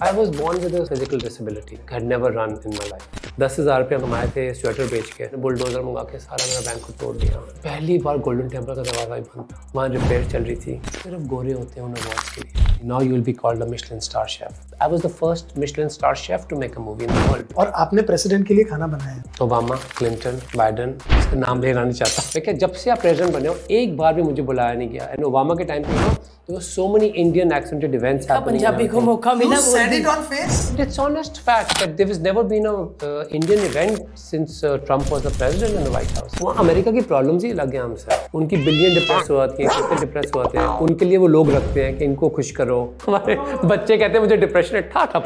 I was born with a physical disability. I had never run in my life. दस हज़ार रुपया कमाए थे स्वेटर बेच के बुलडोजर मंगा के, सारा मेरा बैंक को तोड़ दिया पहली बार गोल्डन टेंपल का दरवाज़ा ही बंद था वहाँ रिपेयर चल रही थी, सिर्फ़ गोरे होते हैं उन्हें वॉच के लिए now you will be called a Michelin star chef I was the first Michelin star chef to make a movie in the world और आपने प्रेसिडेंट के लिए खाना बनाया। ओबामा क्लिंटन बाइडन इसका नाम लेना नहीं चाहता। क्या जब से आप प्रेसिडेंट बने हो एक बार भी मुझे बुलाया नहीं गया। एंड ओबामा के टाइम पे there were so many Indian accented events happening. Punjabi को मौका मिला said it on face. It's honest fact that there has never been a uh, Indian event since uh, Trump was the president in the White House. वहाँ America की problems ही अलग हैं हमसे उनकी बिलियन डिप्रेस होती हैं कितने डिप्रेस होते हैं। उनके लिए वो लोग रखते हैं कि इनको खुश करो। हमारे बच्चे कहते हैं मुझे डिप्रेशन है ठा था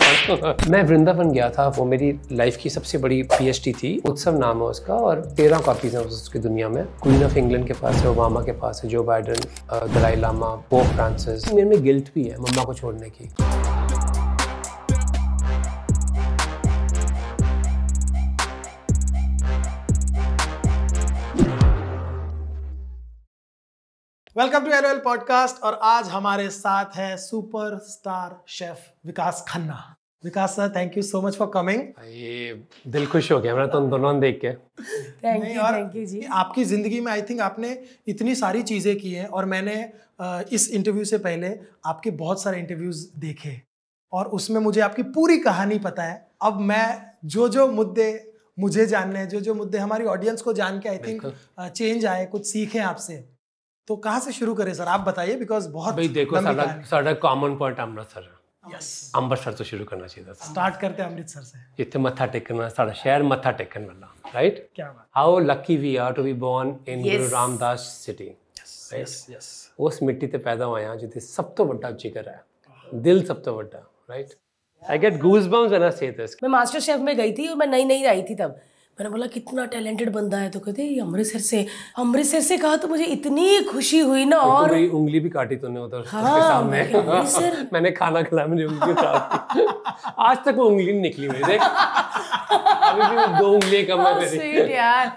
मैं वृंदावन गया था, वो मेरी लाइफ की सबसे बड़ी पीएचडी थी। उत्सव नाम है उसका और तेरह कॉपीज हैं उसकी दुनिया में। क्वीन ऑफ़ इंग्लैंड के पास है ओबामा के पास है जो Biden Dalai Lama Pope Francis मेरे में गिल्ट भी है मम्मा को छोड़ने की। वेलकम टू एनुअल पॉडकास्ट और आज हमारे साथ है super star chef Vikas Khanna. Vikas sir thank you so much for coming ये दिल खुश हो गया मेरा तो दोनों देख के। थैंक यू थैंक यू जी। आपकी ज़िंदगी में आई थिंक आपने इतनी सारी चीज़ें की हैं और मैंने इस इंटरव्यू से पहले आपके बहुत सारे इंटरव्यूज़ देखे और उसमें मुझे आपकी पूरी कहानी पता है। अब मैं जो जो मुद्दे मुझे जानने हैं जो जो मुद्दे हमारी ऑडियंस को जान के आई थिंक चेंज आए कुछ सीखें आपसे। तो कहाँ से शुरू करें सर आप बताइए बिकॉज बहुत भाई देखो लंबी साडा कहानी। साडा कॉमन पॉइंट अमृतसर है यस ਅੰਮ੍ਰਿਤਸਰ ਤੋਂ ਸ਼ੁਰੂ ਕਰਨਾ ਚਾਹੀਦਾ ਸੀ स्टार्ट करते हैं अमृतसर से ਜਿੱਥੇ ਮੱਥਾ ਟੇਕਣ ਵਾਲਾ ਸਾਡਾ ਸ਼ਹਿਰ ਮੱਥਾ ਟੇਕਣ ਵਾਲਾ ਰਾਈਟ क्या बात how lucky we are to be born in Guru Yes. Ramdas city yes yes ਉਸ ਮਿੱਟੀ ਤੇ ਪੈਦਾ ਹੋਇਆ ਜਿੱਥੇ ਸਭ ਤੋਂ ਵੱਡਾ ਜਿਗਰ ਹੈ ਦਿਲ ਸਭ ਤੋਂ ਵੱਡਾ right I get goosebumps when I say this मैं मास्टर शेफ में गई थी और मैं नई नई आई थी तब मैंने बोला कितना टैलेंटेड बंदा है। तो कहते अमृतसर से अमृतसर से कहा तो मुझे इतनी खुशी हुई ना और मेरी उंगली भी काटी तूने उधर हाँ, उसके सामने। अमृतसर? मैंने खाना खिलाया मेरी उंगली काटी आज तक वो उंगली नहीं निकली मेरी देख। अभी भी वो दो उंगलियाँ कम है मेरी। यार।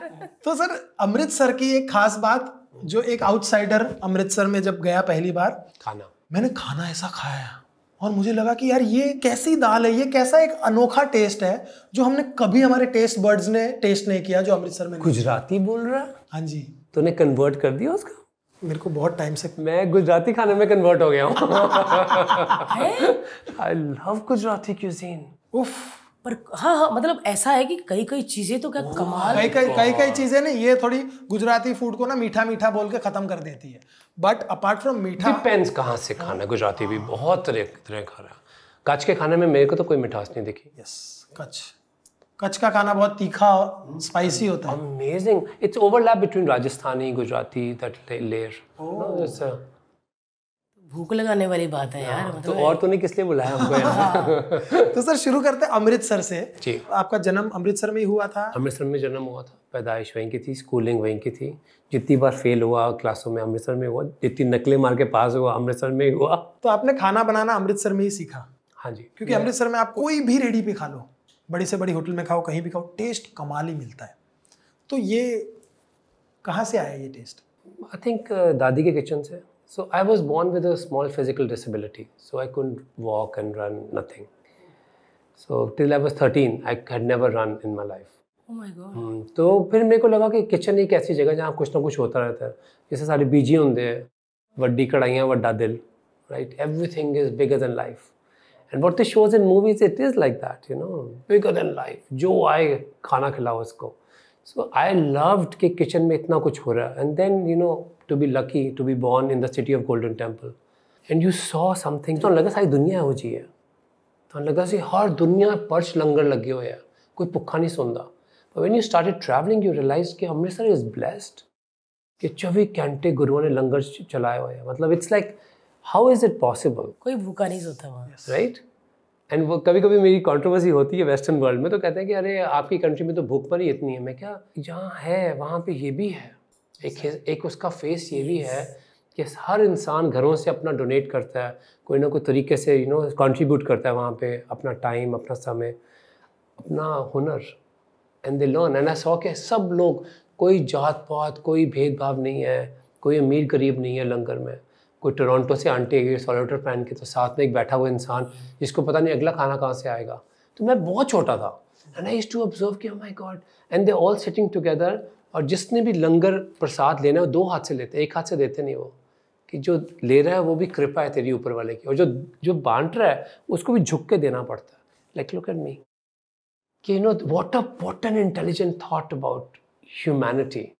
तो सर अमृतसर की एक खास बात जो एक आउटसाइडर अमृतसर में जब गया पहली बार खाना। मैंने खाना ऐसा खाया। और मुझे लगा कि यार ये कैसी दाल है ये कैसा एक अनोखा टेस्ट है जो हमने कभी हमारे टेस्ट बर्ड्स ने टेस्ट नहीं किया जो अमृतसर में गुजराती बोल रहा? हाँ जी। तूने कन्वर्ट कर दिया उसका? मेरे को बहुत टाइम से मैं गुजराती खाने में कन्वर्ट हो गया हूँ। आई लव गुजराती क्यूजीन उफ। पर हाँ हाँ मतलब ऐसा है कि कई कई चीज़ें तो क्या कमाल कई कई कई कई चीज़ें ना ये थोड़ी गुजराती फ़ूड को ना मीठा मीठा बोल के खत्म कर देती है। But apart from meetha depends कहाँ से खाना है गुजराती भी बहुत तरह तरह खा रहा कच्छ के खाने में मेरे को तो कोई मिठास नहीं दिखी। यस कच्छ। कच्छ का खाना बहुत तीखा और स्पाइसी होता है। Amazing. It's overlap between rajasthani gujarati that la- layer you know, it's a- भूख लगाने वाली बात है यार तो मतलब और तूने किस लिए बुलाया हमको यहाँ तो सर शुरू करते हैं अमृतसर से। जी। आपका जन्म अमृतसर में ही हुआ था? अमृतसर में जन्म हुआ था पैदाइश वहीं की थी स्कूलिंग वहीं की थी। जितनी बार फेल हुआ क्लासों में अमृतसर में हुआ जितनी नकलें मार के पास हुआ अमृतसर में ही हुआ। तो आपने खाना बनाना अमृतसर में ही सीखा? हाँ जी। क्योंकि अमृतसर में आप कोई भी रेडी पे खा लो बड़ी से बड़ी होटल में खाओ कहीं भी खाओ टेस्ट कमाल ही मिलता है। तो ये कहाँ से आया ये टेस्ट आई थिंक दादी के किचन से। So I was born with a small physical disability so I could walk and run nothing so till I was thirteen I had never run in my life oh my god. Hmm, तो फिर मेरे को लगा कि kitchen एक ऐसी जगह जहाँ कुछ ना कुछ होता रहता है। जैसे सारे बीजी होंगे वड्डी कढ़ाइयाँ वड्डा दिल right everything is bigger than life and what the shows in movies it is like that you know bigger than life जो आए खाना खिलाओ उसको। सो आई लव्ड कि किचन में इतना कुछ हो रहा है। And then you know to be lucky to be born in the city of golden temple and you saw something तो लगा सारी दुनिया हो जी है। तो लगा सी हर दुनिया पर्च लंगर लगे हुए हैं। कोई भुखा नहीं सुनता। But when you start travelling you realise कि अमृतसर इज़ blessed. कि चौबीस घंटे गुरुओं ने लंगर चलाए हुए हैं। मतलब it's like how is it possible कोई भूखा नहीं सोता वहाँ। राइट एंड वो कभी कभी मेरी कॉन्ट्रोवर्सी होती है वेस्टर्न वर्ल्ड में तो कहते हैं कि अरे आपकी कंट्री में तो भूख पर ही इतनी है। मैं क्या यहाँ है वहाँ पे ये भी है। एक एक उसका फेस ये भी है कि हर इंसान घरों से अपना डोनेट करता है, कोई ना कोई तरीके से यू नो कंट्रीब्यूट करता है वहाँ पे अपना टाइम अपना समय, अपना हुनर and they learn and I saw के सब लोग, कोई जात पात कोई भेदभाव नहीं है, कोई अमीर गरीब नहीं है लंगर में। कोई टोरंटो से आंटी आई सोलेटर पहन के तो साथ में एक बैठा हुआ इंसान, जिसको पता नहीं अगला खाना कहाँ से आएगा। तो मैं बहुत छोटा था एंड आई टू ऑब्ज़र्व कि my god and they all sitting together और जिसने भी लंगर प्रसाद लेना है वो दो हाथ से लेते हैं एक हाथ से देते नहीं वो कि जो ले रहा है वो भी कृपा है तेरी ऊपर वाले की। और जो जो बांट रहा है उसको भी झुक के देना पड़ता है। लाइक लुक एट मी कि you know what a what an intelligent thought about humanity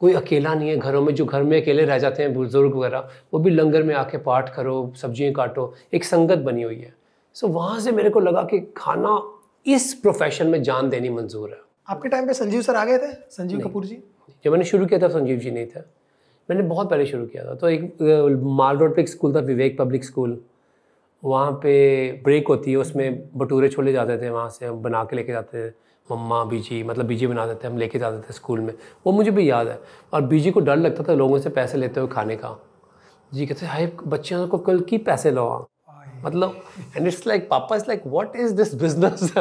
कोई अकेला नहीं है घरों में जो घर में अकेले रह जाते हैं बुज़ुर्ग वगैरह वो भी लंगर में आके पाठ करो सब्ज़ियाँ काटो एक संगत बनी हुई है। सो so, वहाँ से मेरे को लगा कि खाना इस प्रोफेशन में जान देनी मंजूर है। आपके टाइम पे संजीव सर आ गए थे? संजीव कपूर जी? जब मैंने शुरू किया था संजीव जी नहीं थे। मैंने बहुत पहले शुरू किया था। तो एक माल रोड पे एक स्कूल था विवेक पब्लिक स्कूल। वहाँ पे ब्रेक होती है उसमें भटूरे छोले जाते थे वहाँ से हम बना के लेके जाते थे। मम्मा बीजी मतलब बीजी बनाते थे हम लेके जाते थे स्कूल में। वो मुझे भी याद है। और बीजी को डर लगता था लोगों से पैसे लेते हुए खाने का। जी कहते हाय बच्चों को कल की पैसे लो मतलब and it's like papa is like what is this business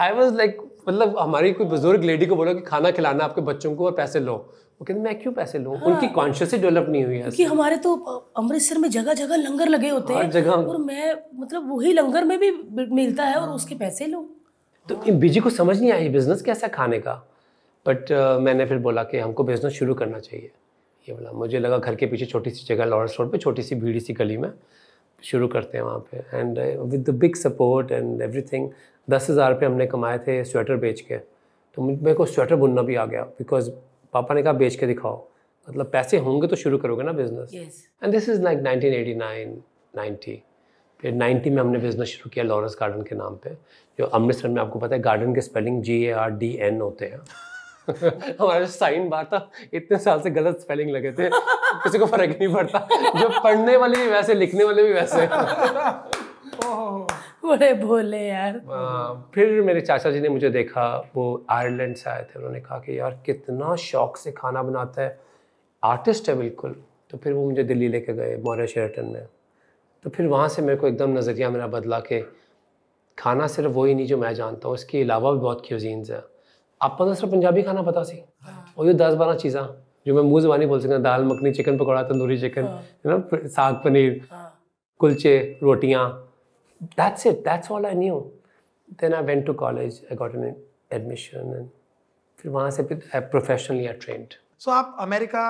I was like मतलब हमारी कोई बुज़ुर्ग लेडी को बोलो कि खाना खिलाना आपके बच्चों को और पैसे लो। वो कहते मैं क्यों पैसे लूँ? उनकी कॉन्शियस ही डेवलप नहीं हुई है क्योंकि हमारे तो अमृतसर में जगह जगह लंगर लगे होते हैं जगह। और मैं मतलब वही लंगर में भी मिलता है और उसके पैसे लो। तो बीजी को समझ नहीं आई बिज़नेस कैसा खाने का? बट uh, मैंने फिर बोला कि हमको बिज़नेस शुरू करना चाहिए। ये बोला मुझे लगा घर के पीछे छोटी सी जगह लॉरेंस रोड पे छोटी सी भीड़ी सी गली में शुरू करते हैं वहाँ पे। And with the big support and everything दस हज़ार रुपये हमने कमाए थे स्वेटर बेच के। तो मेरे को स्वेटर बुनना भी आ गया बिकॉज़ पापा ने कहा बेच के दिखाओ। मतलब पैसे होंगे तो शुरू करोगे ना business and this is like 1989 90 फिर 90 में हमने बिज़नेस शुरू किया लॉरेंस गार्डन के नाम पे जो अमृतसर में आपको पता है गार्डन के spelling G A R D N होते हैं। हमारा जो साइन बार था इतने साल से गलत स्पेलिंग लगे थे किसी को फ़र्क नहीं पड़ता। जो पढ़ने वाले भी वैसे लिखने वाले भी वैसे। ओहो। बड़े भोले यार। आ, फिर मेरे चाचा जी ने मुझे देखा वो आयरलैंड से आए थे। उन्होंने कहा कि यार कितना शौक से खाना बनाता है। आर्टिस्ट है बिल्कुल। तो फिर वो मुझे दिल्ली लेके गए मौर्य शेरटन में। तो फिर वहाँ से मेरे को एकदम नज़रिया मेरा बदला कि खाना सिर्फ़ वही नहीं जो मैं जानता हूँ इसके अलावा भी बहुत क्यूजीन्स है। ਆਪਾਂ ਤਾਂ ਸਿਰਫ ਪੰਜਾਬੀ ਖਾਣਾ ਪਤਾ ਸੀ ਉਹ 10 12 ਚੀਜ਼ਾਂ ਜੋ ਮੈਂ ਮੂੰਹ ਜ਼ਬਾਨੀ ਬੋਲ ਸਕਦਾ dal makhani chicken pakora tandoori chicken you know saag paneer कुलचे रोटियां that's it that's all I knew then I went to college I got an admission and फिर वहाँ से फिर प्रोफेशनली आई ट्रेंड सो आप अमेरिका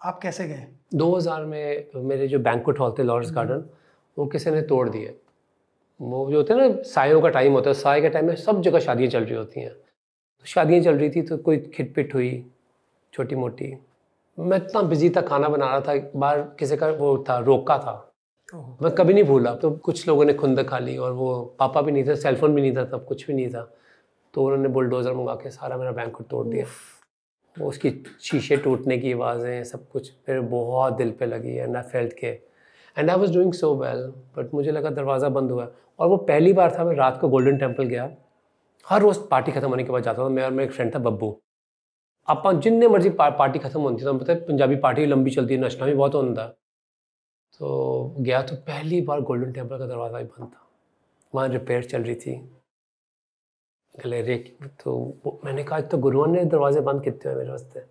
आप कैसे गए 2000 में मेरे जो बैंकुट हॉल थे लॉर्ड्स गार्डन वो किसी ने तोड़ दिए वो जो होते हैं ना सायों का टाइम होता है साय के टाइम में सब जगह शादियाँ चल रही होती हैं तो शादियाँ चल रही थी तो कोई खिटपिट हुई छोटी मोटी मैं इतना बिज़ी था खाना बना रहा था बाहर किसी का वो था रोका था। मैं कभी नहीं भूला तो कुछ लोगों ने खुंद खा ली और वो पापा भी नहीं था सेलफोन भी नहीं था तब कुछ भी नहीं था। तो उन्होंने बुलडोज़र मंगा के सारा मेरा बैंक तोड़ दिया। वो उसकी शीशे टूटने की आवाज़ें सब कुछ मेरे बहुत दिल पे लगी एंड आई फेल्ट के। And I was doing so well but मुझे लगा दरवाज़ा बंद हुआ। और वो पहली बार था मैं रात को गोल्डन टेंपल गया। हर रोज़ पार्टी खत्म होने के बाद जाता था मैं और मेरा एक फ्रेंड था बब्बू। ਆਪਾਂ जिन्ने मर्ज़ी पा, पार्टी खत्म होती थी तो पता है पंजाबी पार्टी लंबी चलती है नशना भी बहुत होता तो गया तो पहली बार गोल्डन टेंपल का दरवाज़ा ही बंद था। वहाँ रिपेयर चल रही थी। गलेरे की तो मैंने कहा तो गुरुओं ने दरवाजे बंद किए हुए मेरे वास्ते?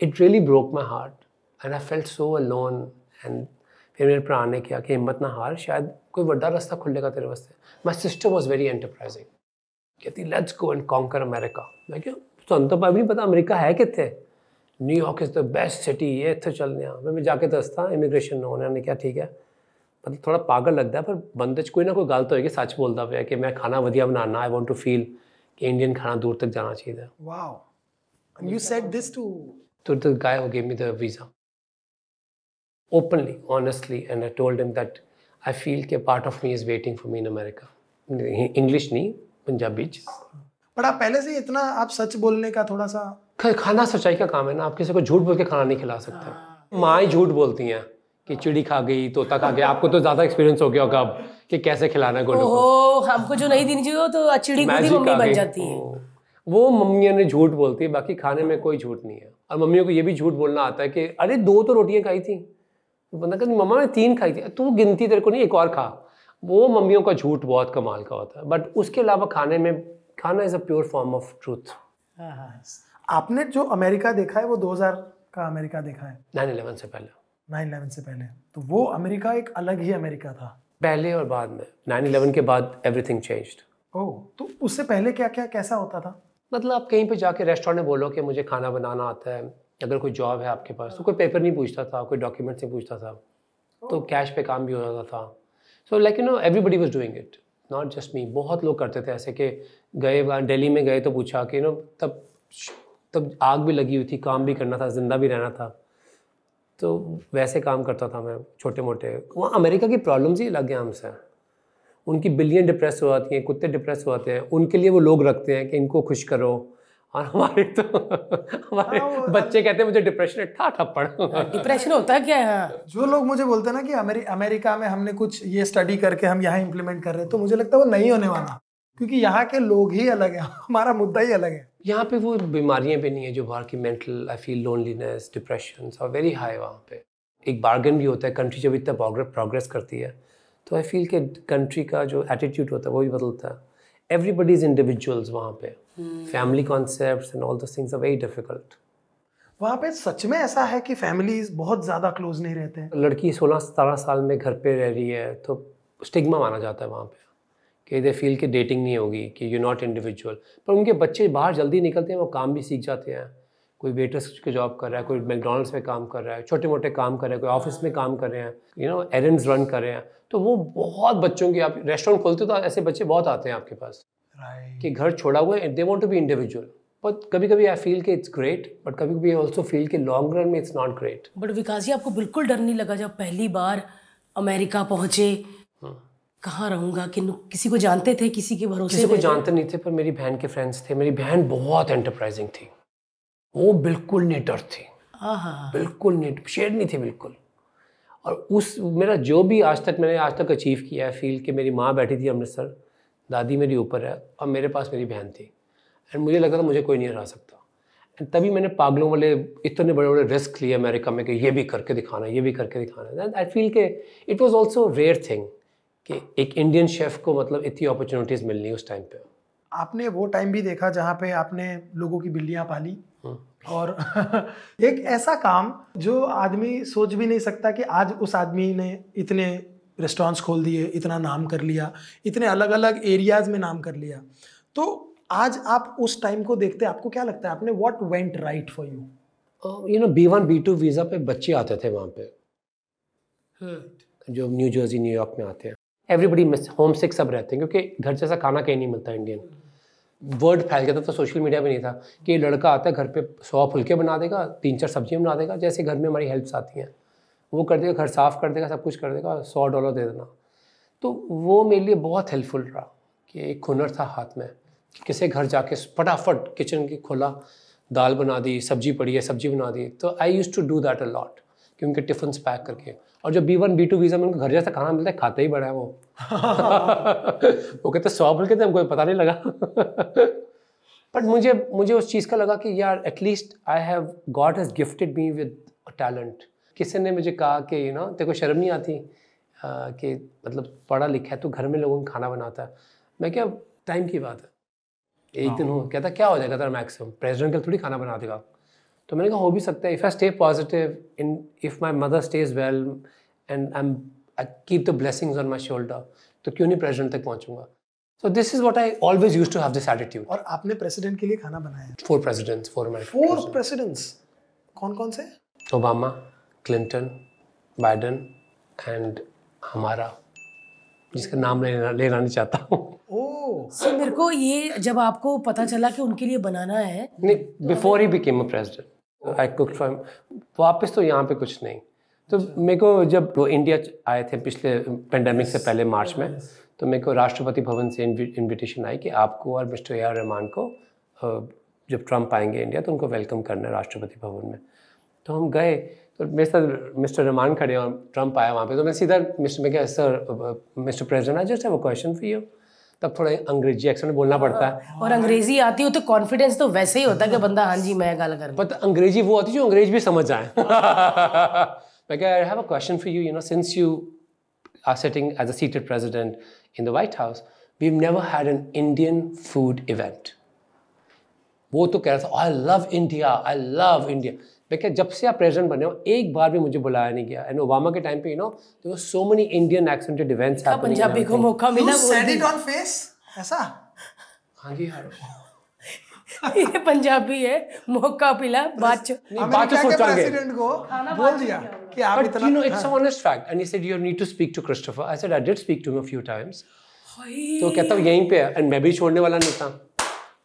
It really broke my heart and I felt so alone and फिर मेरे भरा ने किया कि हिम्मत ना हार शायद कोई बड़ा रास्ता खुलेगा तेरे वास्ते। My sister was very enterprising कहती let's go and conquer America मैं क्यों तुम तो, तो अभी नहीं पता अमेरिका है कितने? New York is the best city ये इतने चलने मैं, मैं जाके दसता इमिग्रेशन होने ने क्या ठीक है? मतलब थोड़ा पागल लगता है पर बंदे कोई ना कोई गलत हो सच बोलता पे कि मैं खाना वधिया बनाना आई वॉन्ट टू फील कि इंडियन खाना दूर तक जाना चाहिए। Wow and you said this to to the guy who give me the visa openly honestly and i told him that i feel a part of me is waiting for me in america. English nahi Punjabi च but आप पहले से इतना आप सच बोलने का थोड़ा सा ख- खाना सच्चाई का काम है ना आप किसी को झूठ बोल के खाना नहीं खिला सकते। माँ ही झूठ बोलती हैं कि चिड़ी खा गई तोता खा गया। आपको तो ज़्यादा एक्सपीरियंस हो गया होगा अब कि कैसे खिलाना है गोलू को। हमको जो नहीं देनी चाहिए तो चिड़ी खुद ही मम्मी बन जाती है। वो मम्मियाँ ने झूठ बोलती है बाकी खाने में कोई झूठ नहीं है। और मम्मियों को ये भी झूठ बोलना आता है कि अरे दो तो रोटियाँ खाई थी। तो बंदा कहती मम्मा ने तीन खाई थी। तू गिनती तेरे को नहीं एक और खा। वो मम्मियों का झूठ बहुत कमाल का होता है बट उसके अलावा खाने में खाना is a pure form of truth आपने जो अमेरिका देखा है वो 2000 का अमेरिका देखा है? नाइन इलेवन से पहले। नाइन इलेवन से पहले। तो वो अमेरिका एक अलग ही अमेरिका था। पहले और बाद में। नाइन इलेवन के बाद एवरीथिंग चेंज्ड ओह तो उससे पहले क्या क्या कैसा होता था? मतलब आप कहीं पे जाके रेस्टोरेंट में बोलो कि मुझे खाना बनाना आता है अगर कोई जॉब है आपके पास तो कोई पेपर नहीं पूछता था कोई डॉक्यूमेंट्स नहीं पूछता था तो कैश पे काम भी हो जाता था। So like you know everybody was doing it not just me बहुत लोग करते थे ऐसे कि गए वहाँ में गए तो पूछा कि यू नो तब तब आग भी लगी हुई थी, काम भी करना था, ज़िंदा भी रहना था। तो वैसे काम करता था मैं छोटे मोटे वहाँ अमेरिका की प्रॉब्लम्स ही अलग हैं हमसे। उनकी बिलियन डिप्रेस हो जाती हैं, कुत्ते डिप्रेस हो जाते हैं। उनके लिए वो लोग रखते हैं कि इनको खुश करो। और हमारे तो हमारे हाँ, बच्चे कहते हैं मुझे डिप्रेशन है ठा ठप्पड़ डिप्रेशन होता क्या है? हाँ जो लोग मुझे बोलते हैं ना कि अमेरि अमेरिका में हमने कुछ ये स्टडी करके हम यहाँ इम्प्लीमेंट कर रहे हैं तो मुझे लगता है वो नहीं होने वाला। क्योंकि यहाँ के लोग ही अलग हैं हमारा मुद्दा ही अलग है। यहाँ पे वो बीमारियाँ भी नहीं है जो बाहर की mental I feel loneliness depression और वेरी हाई वहाँ पे। एक बार्गन भी होता है कंट्री जब इतना प्रोग्रेस करती है तो आई फील कि कंट्री का जो एटीट्यूड होता है वो भी बदलता है। एवरीबडी इज़ इंडिविजुअल्स वहाँ पे। फैमिली कॉन्सेप्ट एंड ऑल दो थिंग्स आर वेरी डिफ़िकल्ट वहाँ पे सच में ऐसा है कि फैमिलीज़ बहुत ज़्यादा क्लोज नहीं रहते हैं? लड़की सोलह सतारह साल में घर पे रह रही है तो स्टिग्मा माना जाता है वहाँ पे। कि दे फील कि डेटिंग नहीं होगी कि यू नॉट इंडिविजुअल पर उनके बच्चे बाहर जल्दी निकलते हैं वो काम भी सीख जाते हैं। कोई वेटर्स की जॉब कर रहा है कोई मैकडोनल्ड्स में काम कर रहा है छोटे मोटे काम कर रहे हैं कोई ऑफ़िस में काम कर रहे हैं यू नो एरेंड्स रन कर रहे हैं। तो वो बहुत बच्चों की आप रेस्टोरेंट खोलते हो तो ऐसे बच्चे बहुत आते हैं आपके पास राइट कि घर छोड़ा हुआ है they want to be individual but कभी कभी आई फील कि इट्स ग्रेट बट कभी कभी ऑल्सो फील कि लॉन्ग रन में it's not great but Vikas ji आपको बिल्कुल डर नहीं लगा जब पहली बार अमेरिका पहुँचे? कहाँ रहूँगा? कि किसी को जानते थे? किसी के भरोसे किसी को जानते नहीं थे पर मेरी बहन के फ्रेंड्स थे। मेरी बहन बहुत एंटरप्राइजिंग थी। वो बिल्कुल नहीं डर थी। हाँ हाँ हाँ बिल्कुल नहीं शेर नहीं थी बिल्कुल। और उस, मेरा जो भी आज तक मैंने आज तक अचीव किया है फील कि मेरी माँ बैठी थी अमृतसर, दादी मेरी ऊपर है और मेरे पास मेरी बहन थी। एंड मुझे लगता था मुझे कोई नहीं हरा सकता। एंड तभी मैंने पागलों वाले, इतने बड़े बड़े रिस्क लिए अमेरिका में कि ये भी करके दिखाना, ये भी करके दिखाना। एंड आई फील के it was also rare thing कि एक इंडियन शेफ़ को मतलब इतनी अपॉर्चुनिटीज़ मिलनी उस टाइम पे। आपने वो टाइम भी देखा जहाँ पे आपने लोगों की बिल्लियाँ पाली। और एक ऐसा काम जो आदमी सोच भी नहीं सकता कि आज उस आदमी ने इतने रेस्टोरेंट्स खोल दिए इतना नाम कर लिया इतने अलग अलग एरियाज़ में नाम कर लिया। तो आज आप उस टाइम को देखते आपको क्या लगता है? आपने what went right for you you know B one B two visa पे बच्चे आते थे वहाँ पे। जो न्यू जर्सी न्यूयॉर्क में आते हैं। एवरीबडी मिस होम सिक सब रहते हैं क्योंकि घर जैसा खाना कहीं नहीं मिलता इंडियन वर्ड फैल गया था तो सोशल मीडिया पे नहीं था कि ये लड़का आता है, घर पे सौ फुलके बना देगा, तीन चार सब्ज़ियाँ बना देगा, जैसे घर में हमारी हेल्प्स आती हैं। वो कर देगा, घर साफ़ कर देगा, सब कुछ कर देगा, सौ डॉलर दे देना। तो वो मेरे लिए बहुत हेल्पफुल रहा कि एक हुनर था हाथ में किसी घर जाके फटाफट किचन की खोला, दाल बना दी, सब्ज़ी पड़ी है, सब्ज़ी बना दी। तो I use to do that a lot कि उनके टिफिन्स पैक करके। और जो B one B two visa में उनको घर जैसा खाना मिलता है खाते ही बड़ा है वो। वो कहते सौ फुलके थे हमको पता नहीं लगा। बट मुझे मुझे उस चीज़ का लगा कि यार at least I have God has gifted me with talent किसी ने मुझे कहा कि यू नो तेरे को शर्म नहीं आती आ, कि मतलब पढ़ा लिखा है तो घर में लोगों को खाना बनाता है? मैं क्या टाइम की बात है। एक दिन हो। कहता क्या हो जाएगा तेरा मैक्सिमम प्रेसिडेंट का थोड़ी खाना बना देगा। तो मैंने कहा हो भी सकता है। If I stay positive in if my mother stays well and I am I keep the blessings on my shoulder तो क्यों नहीं प्रेसिडेंट तक पहुंचूँगा? So this is what I always use to have this attitude और आपने president के लिए खाना बनाया? Four presidents four four presidents कौन कौन से? ओबामा क्लिंटन बाइडन एंड हमारा जिसका नाम लेना लेना नहीं चाहता हूँ। सो मेरे को ये जब आपको पता चला कि उनके लिए बनाना है नहीं before he became a president I cook for वापस तो यहाँ पे कुछ नहीं। तो मेरे को जब वो इंडिया आए थे पिछले पेंडेमिक से पहले मार्च में तो मेरे को राष्ट्रपति भवन से इनविटेशन आई कि आपको और मिस्टर ए आर रहमान को जब ट्रंप आएँगे इंडिया तो उनको वेलकम करना है राष्ट्रपति भवन में। तो हम गए तो मेरे साथ मिस्टर रहमान खड़े और ट्रंप आया वहाँ पे तो मैं सीधा मिस्टर मैं क्या sir mister president I just have a question for you तब थोड़ा अंग्रेज़ी एक्सेंट बोलना पड़ता है। और अंग्रेज़ी आती हो तो कॉन्फिडेंस तो वैसे ही होता है कि बंदा हाँ जी मैं गल कर बट अंग्रेज़ी वो आती है जो अंग्रेज़ भी समझ जाए मैं कह I have a question for you you know since you are sitting as a seated president in the White House we never had an Indian food event वो तो कह रहा था I love India I love India देखिए जब से आप president बने हो एक बार भी मुझे बुलाया नहीं गया एंड ओबामा के टाइम पे you know there so many Indian accented events का पंजाबी को मौका मिला बोल सेड इट ऑन फेस ऐसा? हाँ जी यार ये पंजाबी है मौका मिला बात तो प्रेसिडेंट को? बोल दिया। कि आप इतना you know, it's an honest fact. And he said, you need to speak to Christopher. I said, I did speak to him a few times. तो कहता हूँ यहीं पे है एंड मैं भी छोड़ने वाला नहीं था।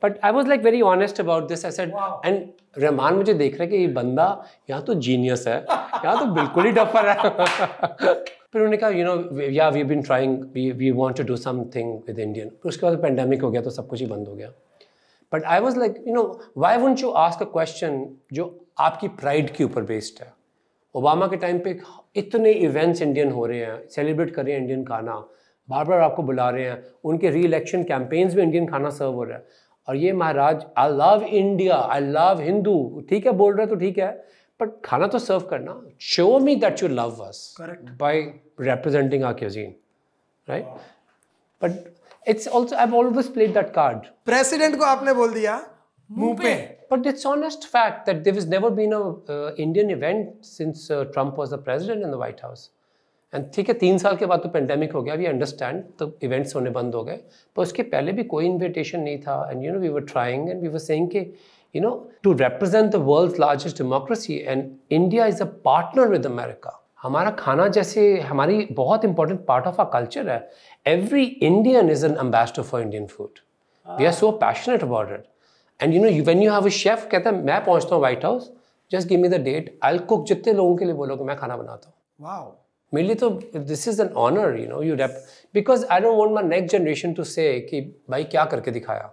But I was like very honest about this I said and Rahman मुझे देख रहा है कि ये बंदा यहाँ तो जीनियस है यहाँ तो बिल्कुल ही डफर है. फिर उन्होंने कहा you know yeah we been trying we we want to do something with Indian फिर उसके बाद पेंडेमिक हो गया तो सब कुछ ही बंद हो गया। But I was like you know why won't you ask a question जो आपकी प्राइड के ऊपर बेस्ड है? ओबामा के टाइम पे इतने इवेंट्स इंडियन हो रहे हैं सेलिब्रेट कर रहे हैं इंडियन खाना बार बार आपको बुला रहे हैं उनके री इलेक्शन कैंपेन्स में इंडियन खाना सर्व हो रहा है। और ये महाराज I love India I love Hindu ठीक है बोल रहे तो ठीक है बट खाना तो सर्व करना। Show me that you love us correct by representing our cuisine right but it's also I always played that card president को आपने बोल दिया मुँह पे. But it's honest fact that there is never been a Indian event since Trump was the president in the White House and ठीक है तीन साल के बाद तो पेंडेमिक हो गया वी अंडरस्टैंड तो इवेंट्स होने बंद हो गए। पर उसके पहले भी कोई इन्विटेशन नहीं था and you know we were trying and we were saying कि you know to represent the world's largest democracy and India is a partner with America हमारा खाना जैसे हमारी बहुत important part of our culture है। Every Indian is an ambassador for Indian food we are so passionate about it and you know when you have a chef कहता है मैं पहुँचता हूँ White House just give me the date I cook जितने लोगों के लिए बोलोगे मैं खाना बनाता हूँ. वाओ मेरे लिए तो this is an honour you know you rep because I don't want my next generation to say कि भाई क्या करके दिखाया।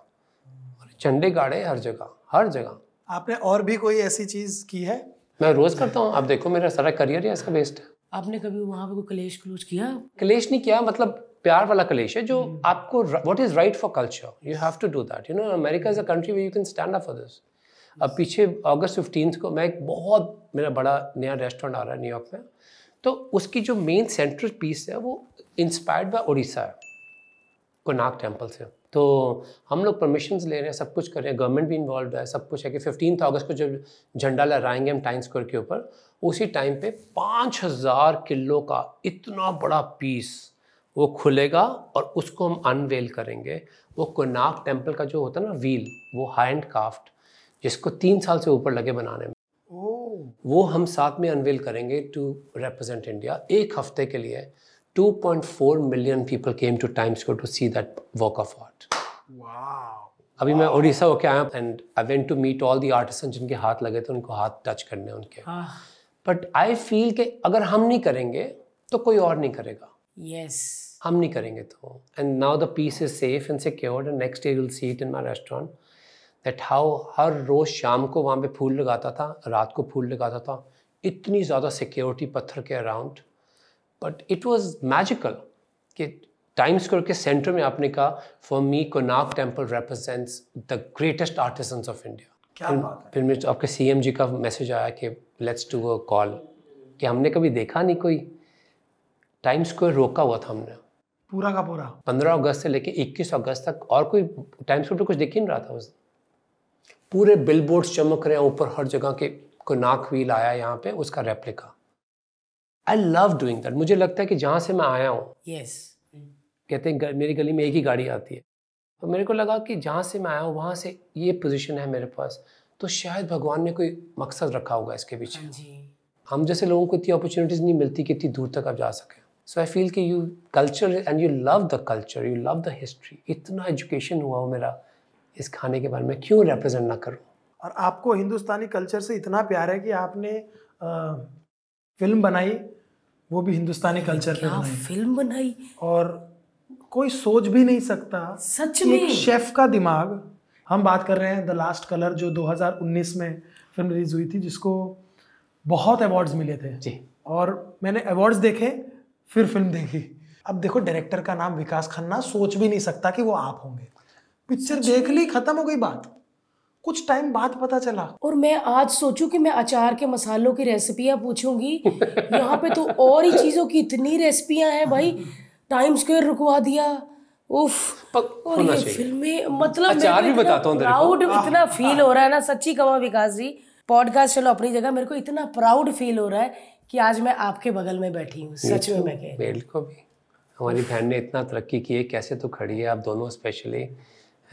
झंडे गाड़े हर जगह हर जगह। आपने और भी कोई ऐसी चीज़ की है? मैं रोज करता हूँ। आप देखो मेरा सारा करियर ही इसका बेस्ड है आपने कभी वहाँ पे कोई कलेश कलूश किया? कलेश नहीं किया मतलब प्यार वाला कलेश है जो आपको what is right for culture you have to do that you know America is a country way you can stand up for this अब पीछे अगस्त फिफ्टीन को मैं एक बहुत मेरा बड़ा नया रेस्टोरेंट आ रहा है न्यूयॉर्क में। तो उसकी जो मेन सेंट्रल पीस है, वो इंस्पायर्ड बाय उड़ीसा है कोनाक टेंपल से। तो हम लोग परमिशंस ले रहे हैं, सब कुछ कर रहे हैं गवर्नमेंट भी इन्वॉल्व है, सब कुछ है कि फिफ्टीन अगस्त को जब झंडा लहराएँगे हम टाइम स्क्वायर के ऊपर, उसी टाइम पे पाँच हज़ार किलो का इतना बड़ा पीस वो खुलेगा और उसको हम अनवेल करेंगे। वो कोनाक टेंपल का जो होता है ना व्हील वो हैंड क्राफ्ट जिसको तीन साल से ऊपर लगे बनाने में। वो हम साथ में अनवेल करेंगे टू रिप्रेजेंट इंडिया एक हफ़्ते के लिए 2.4 million people came to Times Square to see that work of art अभी मैं उड़ीसा होके आया and I went to meet all the artisan जिनके हाथ लगे थे उनको हाथ टच करने उनके। बट आई फील कि अगर हम नहीं करेंगे तो कोई और नहीं करेगा। यस हम नहीं करेंगे तो। And now the piece is safe and secured and next day will see it in my restaurant that how हर रोज़ शाम को वहाँ पे फूल लगाता था रात को फूल लगाता था इतनी ज़्यादा सिक्योरिटी पत्थर के around but it was magical कि टाइम स्क्वायर के सेंटर में आपने कहा for me Konark temple represents the greatest artisans of India क्या फिर, बात है। फिर मेरे आपके सी एम जी का मैसेज आया कि लेट्स डू अ कॉल कि हमने कभी देखा नहीं कोई? टाइम स्क्वायर रोका हुआ था हमने। पूरा का पूरा। पंद्रह अगस्त से लेके इक्कीस अगस्त तक और कोई टाइम स्क्वायर पे कुछ दिख ही नहीं रहा था उस दिन। पूरे बिल चमक रहे हैं ऊपर हर जगह के कोई नाक व्हील आया यहाँ पे उसका replica I love doing that मुझे लगता है कि जहाँ से मैं आया हूँ यस कहते हैं मेरी गली में एक ही गाड़ी आती है। तो मेरे को लगा कि जहाँ से मैं आया हूँ वहाँ से ये पोजीशन है मेरे पास। तो शायद भगवान ने कोई मकसद रखा होगा इसके पीछे। हाँ हम जैसे लोगों को इतनी अपॉर्चुनिटीज़ नहीं मिलती कि इतनी दूर तक आप जा सकें। सो आई फील कि you culture and you love the culture you love the history इतना एजुकेशन हुआ हो मेरा। इस खाने के बारे में क्यों रिप्रेजेंट ना करूँ? और आपको हिंदुस्तानी कल्चर से इतना प्यार है कि आपने अ, फ़िल्म बनाई वो भी हिंदुस्तानी कल्चर पे बनाई। फ़िल्म बनाई? और कोई सोच भी नहीं सकता सच में? शेफ का दिमाग हम बात कर रहे हैं द लास्ट कलर जो 2019 में फ़िल्म रिलीज़ हुई थी जिसको बहुत अवार्ड्स मिले थे। जी। और मैंने अवार्ड्स देखे फिर फ़िल्म देखी। अब देखो डायरेक्टर का नाम विकास खन्ना सोच भी नहीं सकता कि वो आप होंगे। पिक्चर देख ली खत्म हो गई बात। कुछ टाइम बाद पता चला। और मैं आज सोचूं कि मैं अचार के मसालों की रेसिपियाँ पूछूँगी। यहाँ पे तो और ही चीज़ों की इतनी रेसिपियाँ हैं भाई। टाइम स्क्वायर रुकवा दिया। उफ पक और ये फ़िल्में मतलब अचार भी बताता हूँ तेरे को। प्राउड इतना फील हो रहा है ना सच्ची कमा विकास जी। पॉडकास्ट चलो अपनी जगह मेरे को इतना प्राउड फील हो रहा है कि आज मैं आपके बगल में बैठी हूँ सच में मैं को भी। हमारी बहन ने इतना तरक्की की है कैसे तो खड़ी है आप दोनों specially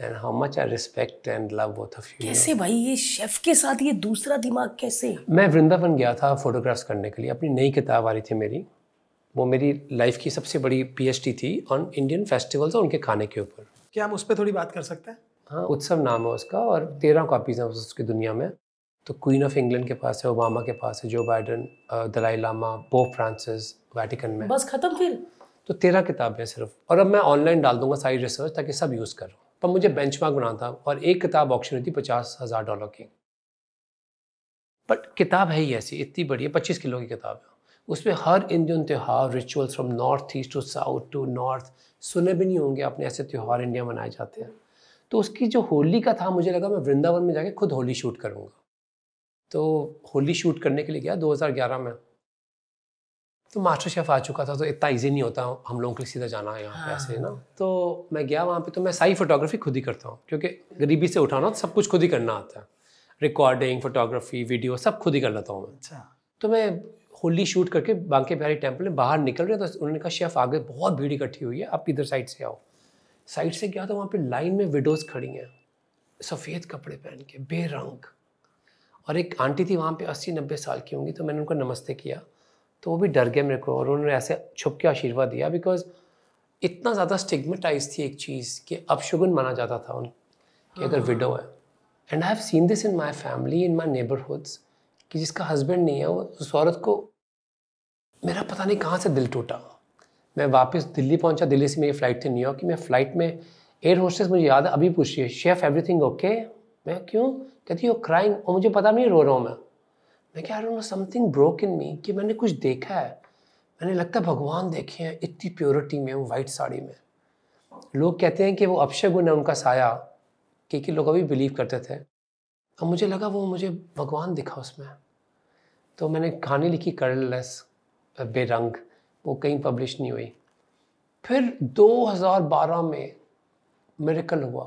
and how much I respect and love both of you कैसे भाई ये शेफ के साथ ये दूसरा दिमाग कैसे? मैं वृंदावन गया था फोटोग्राफ्स करने के लिए। अपनी नई किताब आ रही थी मेरी। वो मेरी लाइफ की सबसे बड़ी पीएचडी थी ऑन इंडियन फेस्टिवल्स और उनके खाने के ऊपर। क्या हम उस पर थोड़ी बात कर सकते हैं? हाँ उत्सव नाम है उसका और तेरह कॉपीज़ हैं उसकी दुनिया में। तो क्वीन ऑफ़ इंग्लैंड के पास है ओबामा के पास है जो Biden Dalai Lama Pope Francis Vatican में। बस खत्म फिर? तो तेरह किताबें सिर्फ़। और अब मैं ऑनलाइन डाल दूँगा सारी रिसर्च ताकि सब यूज़ करो। पर मुझे बेंचमार्क बनाना था और एक किताब ऑप्शन हुई थी पचास हज़ार डॉलर की। बट किताब है ही ऐसी, इतनी बड़ी है पच्चीस किलो की किताब है। उसमें हर इंडियन त्यौहार rituals from north east to south to north सुने भी नहीं होंगे अपने ऐसे त्यौहार इंडिया मनाए जाते हैं। तो उसकी जो होली का था, मुझे लगा मैं वृंदावन में जाके खुद होली शूट करूँगा। तो होली शूट करने के लिए गया 2011 में। तो मास्टर शेफ़ आ चुका था तो इतना ईजी नहीं होता हम लोगों के लिए सीधा जाना है। यहाँ पे ऐसे ना? तो मैं गया वहाँ पे तो मैं सारी फोटोग्राफी खुद ही करता हूँ क्योंकि गरीबी से उठाना तो सब कुछ खुद ही करना आता है। रिकॉर्डिंग फोटोग्राफी वीडियो सब खुद ही कर लेता हूँ मैं। अच्छा। तो मैं होली शूट करके बांके बिहारी टेंपल में बाहर निकल रहे तो उन्होंने कहा शेफ़ आगे बहुत भीड़ इकट्ठी हुई है आप इधर साइड से आओ। साइड से गया तो वहाँ पर लाइन में विडोज़ खड़ी हैं सफ़ेद कपड़े पहन के बेरंग। और एक आंटी थी वहाँ पे अस्सी नब्बे साल की होंगी तो मैंने उनको नमस्ते किया। तो वो भी डर गए मेरे को और उन्होंने ऐसे छुप के आशीर्वाद दिया बिकॉज़ इतना ज़्यादा स्टिग्मेटाइज थी एक चीज़ कि अपशगुन माना जाता था उन कि अगर विडो है। And I have seen this in my family in my neighbourhoods कि जिसका हस्बैंड नहीं है वो उस औरत को मेरा पता नहीं कहाँ से दिल टूटा। मैं वापस दिल्ली पहुँचा दिल्ली से मेरी फ़्लाइट थी न्यूयॉर्क की मैं फ़्लाइट में एयर होस्टेस मुझे याद है अभी पूछ रही है शेफ एवरीथिंग ओके मैं क्यों? कहती हो क्राइंग और मुझे पता नहीं रो रहा हूँ मैं। मैं क्या know something broke in me कि मैंने कुछ देखा है। मैंने लगता है भगवान देखे हैं, इतनी प्योरिटी में वो वाइट साड़ी में। लोग कहते हैं कि वो अपशगुन है उनका साया क्योंकि लोग अभी बिलीव करते थे। अब मुझे लगा वो मुझे भगवान दिखा उसमें। तो मैंने कहानी लिखी कर्नलेस बेरंग, वो कहीं पब्लिश नहीं हुई। फिर 2012 में मेरेकल हुआ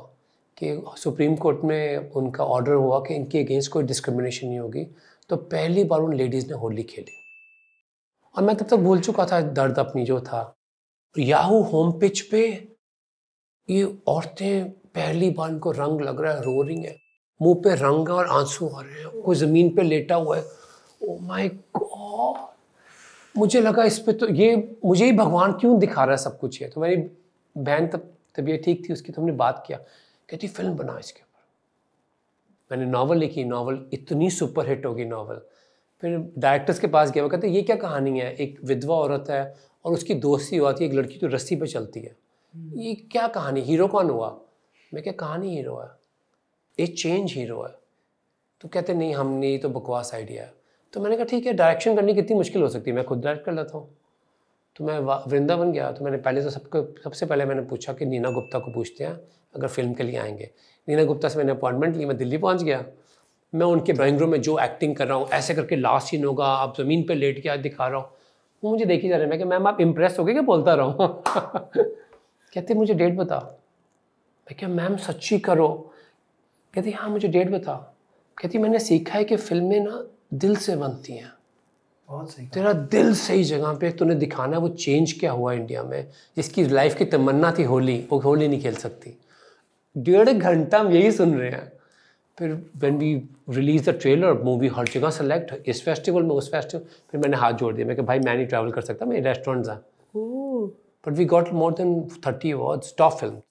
कि सुप्रीम कोर्ट में उनका ऑर्डर हुआ कि इनके अगेंस्ट कोई डिस्क्रिमिनेशन नहीं होगी। तो पहली बार उन लेडीज़ ने होली खेली। और मैं तब तक भूल चुका था, दर्द अपनी जो था। याहू होम पिच पे ये औरतें पहली बार इनको रंग लग रहा है, रो रही हैं। मुँह पे रंग है और आँसू आ रहे हैं, कोई ज़मीन पे लेटा हुआ है। ओ माय गॉड मुझे लगा इस पे तो ये, मुझे ही भगवान क्यों दिखा रहा है सब कुछ है तो मेरी बहन तब, तबीयत ठीक थी, उसकी तो हमने बात किया। कहती, फ़िल्म बना इसके मैंने नावल लिखी नावल इतनी सुपर हिट होगी नावल फिर डायरेक्टर्स के पास गया वो कहते ये क्या कहानी है? एक विधवा औरत है और उसकी दोस्ती हुआ थी एक लड़की जो रस्सी पर चलती है। ये क्या कहानी? हीरो कौन हुआ? मैं क्या कहानी हीरो है। एक चेंज हीरो है। तो कहते नहीं हमने ये तो बकवास आइडिया है। तो मैंने कहा ठीक है डायरेक्शन करनी कितनी मुश्किल हो सकती है। मैं खुद डायरेक्ट कर लेता हूँ। तो मैं वृंदावन गया तो मैंने पहले तो सबको सबसे पहले मैंने पूछा कि नीना गुप्ता को पूछते हैं, अगर फ़िल्म के लिए आएँगे। नीना गुप्ता से मैंने अपॉइंटमेंट ली, मैं दिल्ली पहुँच गया। मैं उनके ड्राइंग रूम में जो एक्टिंग कर रहा हूँ, ऐसे करके लास्ट सीन होगा, आप ज़मीन पर लेट के आज दिखा रहा हूँ। वो मुझे देखी जा रहे हैं। मैं कि मैम, आप इम्प्रेस हो गए क्या? बोलता रहा कहते, मुझे डेट बता मैं क्या मैम, सच्ची करो। कहती हाँ मुझे डेट बता कहती, मैंने सीखा है कि फ़िल्में ना दिल से बनती हैं। बहुत सही तेरा दिल सही जगह पे तूने दिखाना है वो चेंज क्या हुआ इंडिया में। जिसकी लाइफ की तमन्ना थी होली वो होली नहीं खेल सकती। डेढ़ घंटा हम यही सुन रहे हैं। फिर when we release the trailer movie हर जगह सेलेक्ट इस फेस्टिवल में उस फेस्टिवल फिर मैंने हाथ जोड़ दिया। मैं कि भाई मैं नहीं ट्रैवल कर सकता मेरे रेस्टोरेंट्स हैं। But we got more than thirty awards top film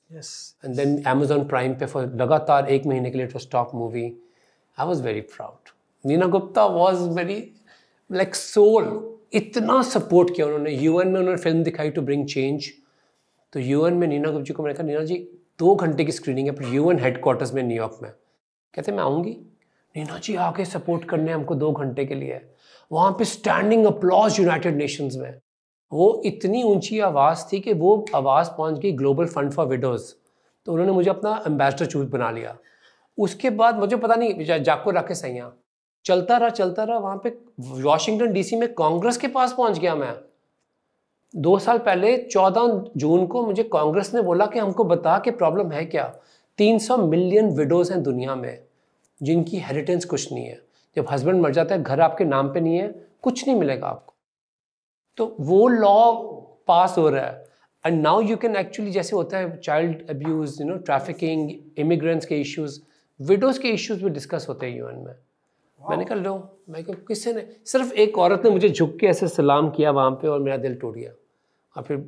and then Amazon Prime पे फॉर लगातार एक महीने के लिए it top movie I was very proud Neena Gupta was very like soul इतना सपोर्ट किया उन्होंने। यूएन में उन्होंने फ़िल्म दिखाई टू ब्रिंग चेंज तो यूएन में नीना गुप्ता को मैंने कहा, नीना जी, दो घंटे की स्क्रीनिंग है पर यूएन हेडक्वार्टर्स में न्यूयॉर्क में। कहते, मैं आऊँगी? नीना जी, आके सपोर्ट करने हमको दो घंटे के लिए। वहाँ पे स्टैंडिंग अप्लॉज यूनाइटेड नेशंस में। वो इतनी ऊँची आवाज़ थी कि वो आवाज़ पहुँच गई ग्लोबल फंड फॉर विडोज़ तो उन्होंने मुझे अपना एम्बेसडर चूज़ बना लिया। उसके बाद मुझे पता नहीं जाको रखे सैया। चलता रहा चलता रहा, वहाँ पे वाशिंगटन डीसी में कांग्रेस के पास पहुँच गया मैं। दो साल पहले, चौदह जून को मुझे कांग्रेस ने बोला कि हमको बता कि प्रॉब्लम है क्या। तीन सौ मिलियन विडोज़ हैं दुनिया में, जिनकी हेरिटेंस कुछ नहीं है। जब हस्बैंड मर जाता है, घर आपके नाम पे नहीं है, कुछ नहीं मिलेगा आपको। तो वो लॉ पास हो रहा है। And now you can actually जैसे होता है child abuse you know trafficking immigrants के इश्यूज़ विडोज़ के इश्यूज़ भी डिस्कस होते हैं यूएन में। मैंने कहा लो। मैं कहा किसी ने सिर्फ़ एक औरत ने मुझे झुक के ऐसे सलाम किया वहाँ पे और मेरा दिल टूट गया। और फिर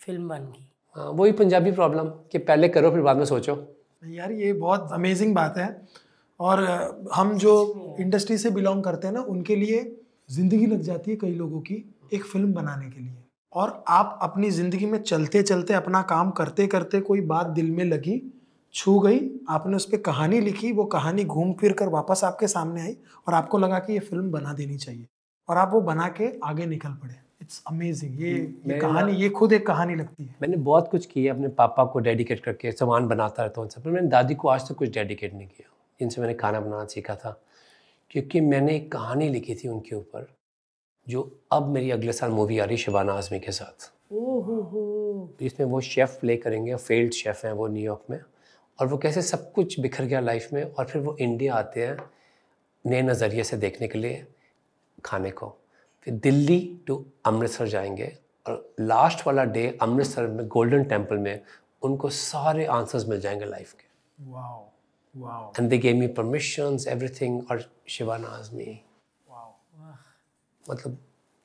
फ़िल्म बन गई। हाँ वही पंजाबी प्रॉब्लम कि पहले करो फिर बाद में सोचो। यार ये बहुत अमेजिंग बात है। और हम जो इंडस्ट्री से बिलोंग करते हैं ना उनके लिए ज़िंदगी लग जाती है कई लोगों की एक फ़िल्म बनाने के लिए। और आप अपनी ज़िंदगी में चलते चलते अपना काम करते करते कोई बात दिल में लगी छू गई आपने उस पर कहानी लिखी वो कहानी घूम फिर कर वापस आपके सामने आई और आपको लगा कि ये फ़िल्म बना देनी चाहिए और आप वो बना के आगे निकल पड़े। इट्स अमेजिंग ये ये कहानी ये खुद एक कहानी लगती है। मैंने बहुत कुछ किया अपने पापा को डेडिकेट करके सामान बनाता रहता हूँ उनसे पर मैंने दादी को आज तक तो कुछ डेडिकेट नहीं किया। जिनसे मैंने खाना बनाना सीखा था। क्योंकि मैंने एक कहानी लिखी थी उनके ऊपर जो अब मेरी अगले साल मूवी आ रही शिबाना आज़मी के साथ। ओ हो। हो इसमें वो शेफ़ प्ले करेंगे फेल्ड शेफ़ हैं वो न्यूयॉर्क में। और वो कैसे सब कुछ बिखर गया लाइफ में और फिर वो इंडिया आते हैं नए नज़रिए से देखने के लिए खाने को। फिर दिल्ली टू अमृतसर जाएँगे और लास्ट वाला डे अमृतसर में गोल्डन टेंपल में उनको सारे आंसर्स मिल जाएँगे लाइफ के। And they gave me permissions everything और शिवाना आजमी मतलब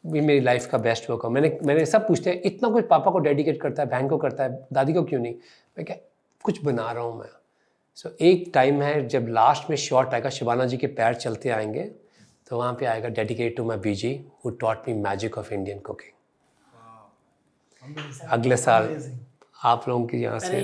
ये मेरी लाइफ का बेस्ट वर्क है। मैंने मैंने सब पूछते हैं इतना कुछ पापा को डेडिकेट करता है बहन को करता है दादी को क्यों नहीं? मैं क्या कुछ बना रहा हूँ मैं। सो so, एक टाइम है जब लास्ट में शॉर्ट आएगा शिवाना जी के पैर चलते आएँगे तो वहाँ पे आएगा dedicate to my Biji who taught me magic of Indian cooking अगले साल आप लोगों की यहाँ से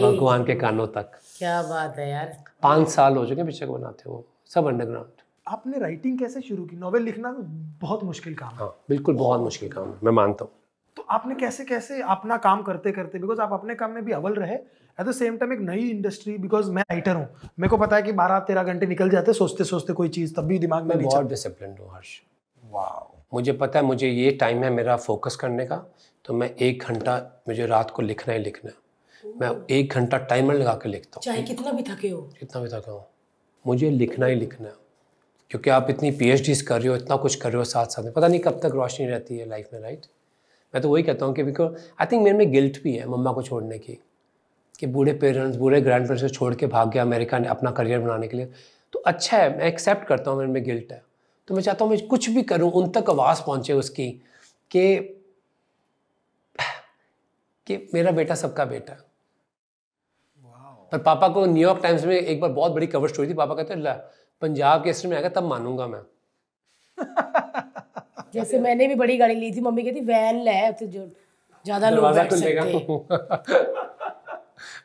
भगवान के कानों तक। क्या बात है यार। पाँच साल हो चुके हैं पिक्चर बनाते हो सब अंडरग्राउंड आपने राइटिंग कैसे शुरू की? नॉवेल लिखना बहुत मुश्किल काम है। हाँ बिल्कुल बहुत मुश्किल काम है। मैं मानता हूँ। तो आपने कैसे कैसे अपना काम करते करते बिकॉज़ आप अपने काम में भी अव्वल रहे एट द सेम टाइम एक नई इंडस्ट्री बिकॉज़ मैं राइटर हूँ। मेरे को पता है कि बारह तेरह घंटे निकल जाते सोचते सोचते कोई चीज़ तब भी दिमाग में बहुत डिसिप्लिन हूँ हर्ष। वाओ मुझे पता है मुझे ये टाइम है मेरा फोकस करने का तो मैं एक घंटा मुझे रात को लिखना ही लिखना है। मैं एक घंटा टाइमर लगा के लिखता हूँ। चाहे कितना भी थके हो। जितना भी थका हो। मुझे लिखना ही लिखना है। क्योंकि आप इतनी पी कर रहे हो इतना कुछ कर रहे हो साथ साथ में। पता नहीं कब तक रोशनी रहती है लाइफ में राइट मैं तो वही कहता हूँ कि बिकॉज़ आई थिंक मेरे में गिल्ट भी है मम्मा को छोड़ने की कि बूढ़े पेरेंट्स बूढ़े ग्रैंड पेरेंट्स को छोड़ के भाग गया अमेरिका ने अपना करियर बनाने के लिए। तो अच्छा है मैं एक्सेप्ट करता हूँ मेरे में गिल्ट है। तो मैं चाहता हूँ मैं कुछ भी करूँ उन तक आवाज़ पहुँचे उसकी कि कि मेरा बेटा सबका बेटा है। पर पापा को न्यूयॉर्क टाइम्स में एक बार बहुत बड़ी कवर स्टोरी थी पापा कहते हैं पंजाब के हिस्ट्री में आएगा तब मानूँगा मैं। जैसे मैंने भी बड़ी गाड़ी ली थी मम्मी कहती वैन ले तो जो ज़्यादा लोग बैठ सकते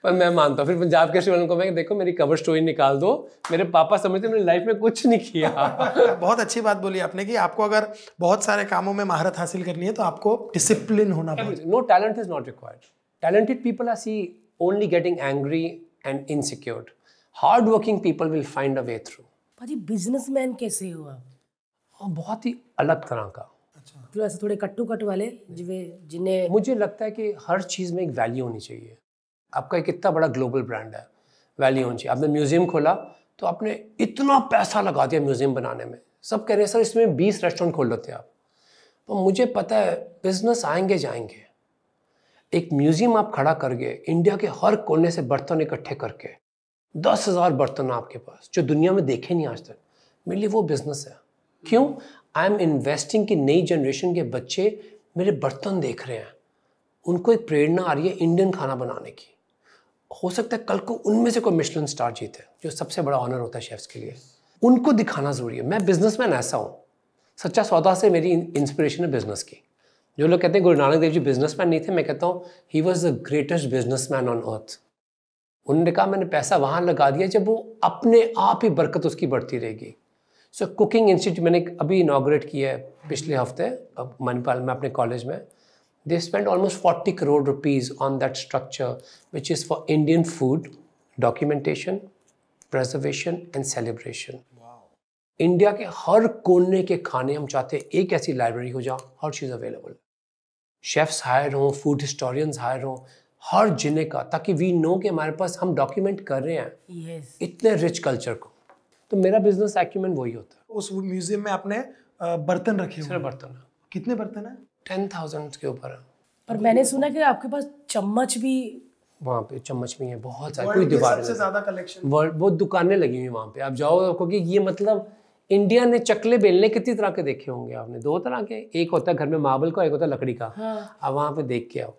पर मैं मानता हूँ फिर पंजाब के हिस्ट्री को मैं देखो मेरी कवर स्टोरी निकाल दो मेरे पापा समझते मैंने लाइफ में कुछ नहीं किया। बहुत अच्छी बात बोली आपने कि आपको अगर बहुत सारे कामों में महारत हासिल करनी है तो आपको डिसिप्लिन होना पड़ेगा no talent is not required. Talented people are see only getting angry and insecure. Hard working people will find a way through. भाजी बिजनेसमैन कैसे हो आप? और बहुत ही अलग तरह का। मतलब ऐसे थोड़े कट्टू कट वाले जिवे जिन्हें मुझे लगता है कि हर चीज़ में एक वैल्यू होनी चाहिए। आपका एक इतना बड़ा ग्लोबल ब्रांड है वैल्यू होनी चाहिए। आपने म्यूज़ियम खोला तो आपने इतना पैसा लगा दिया म्यूज़ियम बनाने में। सब कह रहे हैं सर इसमें बीस रेस्टोरेंट खोल लेते आप। तो मुझे पता है बिज़नेस आएँगे जाएँगे। एक म्यूज़ियम आप खड़ा करके इंडिया के हर कोने से बर्तन इकट्ठे करके दस हज़ार बर्तन आपके पास जो दुनिया में देखे नहीं आज तक। मेरे लिए वो बिज़नेस है। क्यों? आई एम इन्वेस्टिंग कि नई जनरेशन के बच्चे मेरे बर्तन देख रहे हैं। उनको एक प्रेरणा आ रही है इंडियन खाना बनाने की। हो सकता है कल को उनमें से कोई मिशलन स्टार जीते, जो सबसे बड़ा ऑनर होता है शेफ्स के लिए। उनको दिखाना ज़रूरी है। मैं बिजनेसमैन ऐसा हूँ। सच्चा सौदा से मेरी इंस्पिरेशन है बिज़नेस की। जो लोग कहते हैं, गुरु नानक देव जी बिजनेसमैन नहीं थे, मैं कहता हूँ he was the greatest businessman on earth उन्होंने कहा, मैंने पैसा वहाँ लगा दिया जब वो अपने आप ही बरकत उसकी बढ़ती रहेगी। सो कुकिंग इंस्टीट्यूट मैंने अभी इनाग्रेट किया है पिछले हफ़्ते अब मणिपाल में अपने कॉलेज में। They spend almost forty crore rupees on that structure which is for Indian food documentation preservation and celebration India के हर कोने के खाने हम चाहते हैं एक ऐसी लाइब्रेरी हो जहाँ हर चीज़ अवेलेबल शेफ्स हायर हों फ़ूड हिस्टोरियंस हायर हों हर ज़िले का ताकि वी नो कि हमारे पास हम डॉक्यूमेंट कर रहे हैं। यस इतने रिच कल्चर को। तो मेरा बिज़नेस एक्यूमेंट वही होता है। उस म्यूज़ियम में आपने बर्तन रखे हुए सिर्फ़ बर्तन। कितने बर्तन है? टेन थाउज़ेंड के ऊपर है। पर मैंने सुना कि आपके पास चम्मच भी वहाँ पे चम्मच भी है बहुत सारी। कोई दीवार सबसे ज़्यादा कलेक्शन वर्ल्ड बहुत दुकानें लगी हुई वहाँ पे। आप जाओ आपको कि ये मतलब इंडिया ने चकले बेलने कितनी तरह के देखे होंगे आपने? दो तरह के। एक होता है घर में मार्बल का एक होता है लकड़ी का। हाँ। आप वहाँ पे देख के आओ।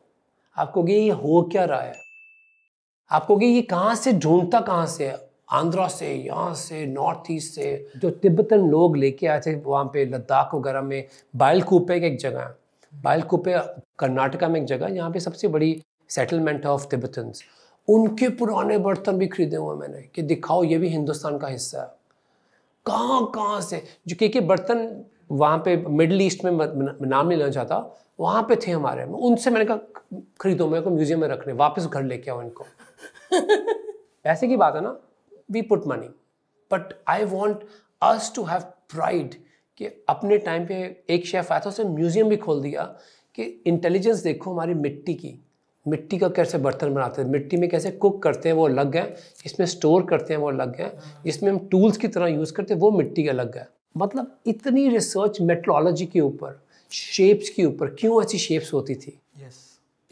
आपको कि ये हो क्या रहा है? आपको कि ये कहाँ से ढूंढता कहाँ से है? आंध्रा से यहाँ से नॉर्थ ईस्ट से। जो तिब्बतन लोग लेके आए थे वहाँ पे लद्दाख वगैरह में बाइलकूपे की एक जगह है। बाइलकूपे कर्नाटका में एक जगह यहाँ पे सबसे बड़ी सेटलमेंट है ऑफ़ तिब्बतन्स उनके पुराने बर्तन भी खरीदे हुए हैं मैंने कि दिखाओ ये भी हिंदुस्तान का हिस्सा है। कहाँ कहाँ से? जो कि के बर्तन वहाँ पे मिडल ईस्ट में नाम नहीं लेना चाहता वहाँ पे थे हमारे। उनसे मैंने कहा खरीदो मेरे को म्यूज़ियम में रखने वापस घर लेके आओ इनको। ऐसे की बात है ना? We put money but I want us to have pride कि अपने टाइम पे एक शेफ आया था उसने म्यूज़ियम भी खोल दिया कि इंटेलिजेंस देखो हमारी मिट्टी की। मिट्टी का कैसे बर्तन बनाते हैं मिट्टी में कैसे कुक करते हैं वो अलग है इसमें स्टोर करते हैं वो अलग है इसमें हम टूल्स की तरह यूज़ करते हैं वो मिट्टी का अलग है। मतलब इतनी रिसर्च मेट्रोलॉजी के ऊपर शेप्स के ऊपर क्यों ऐसी शेप्स होती थी?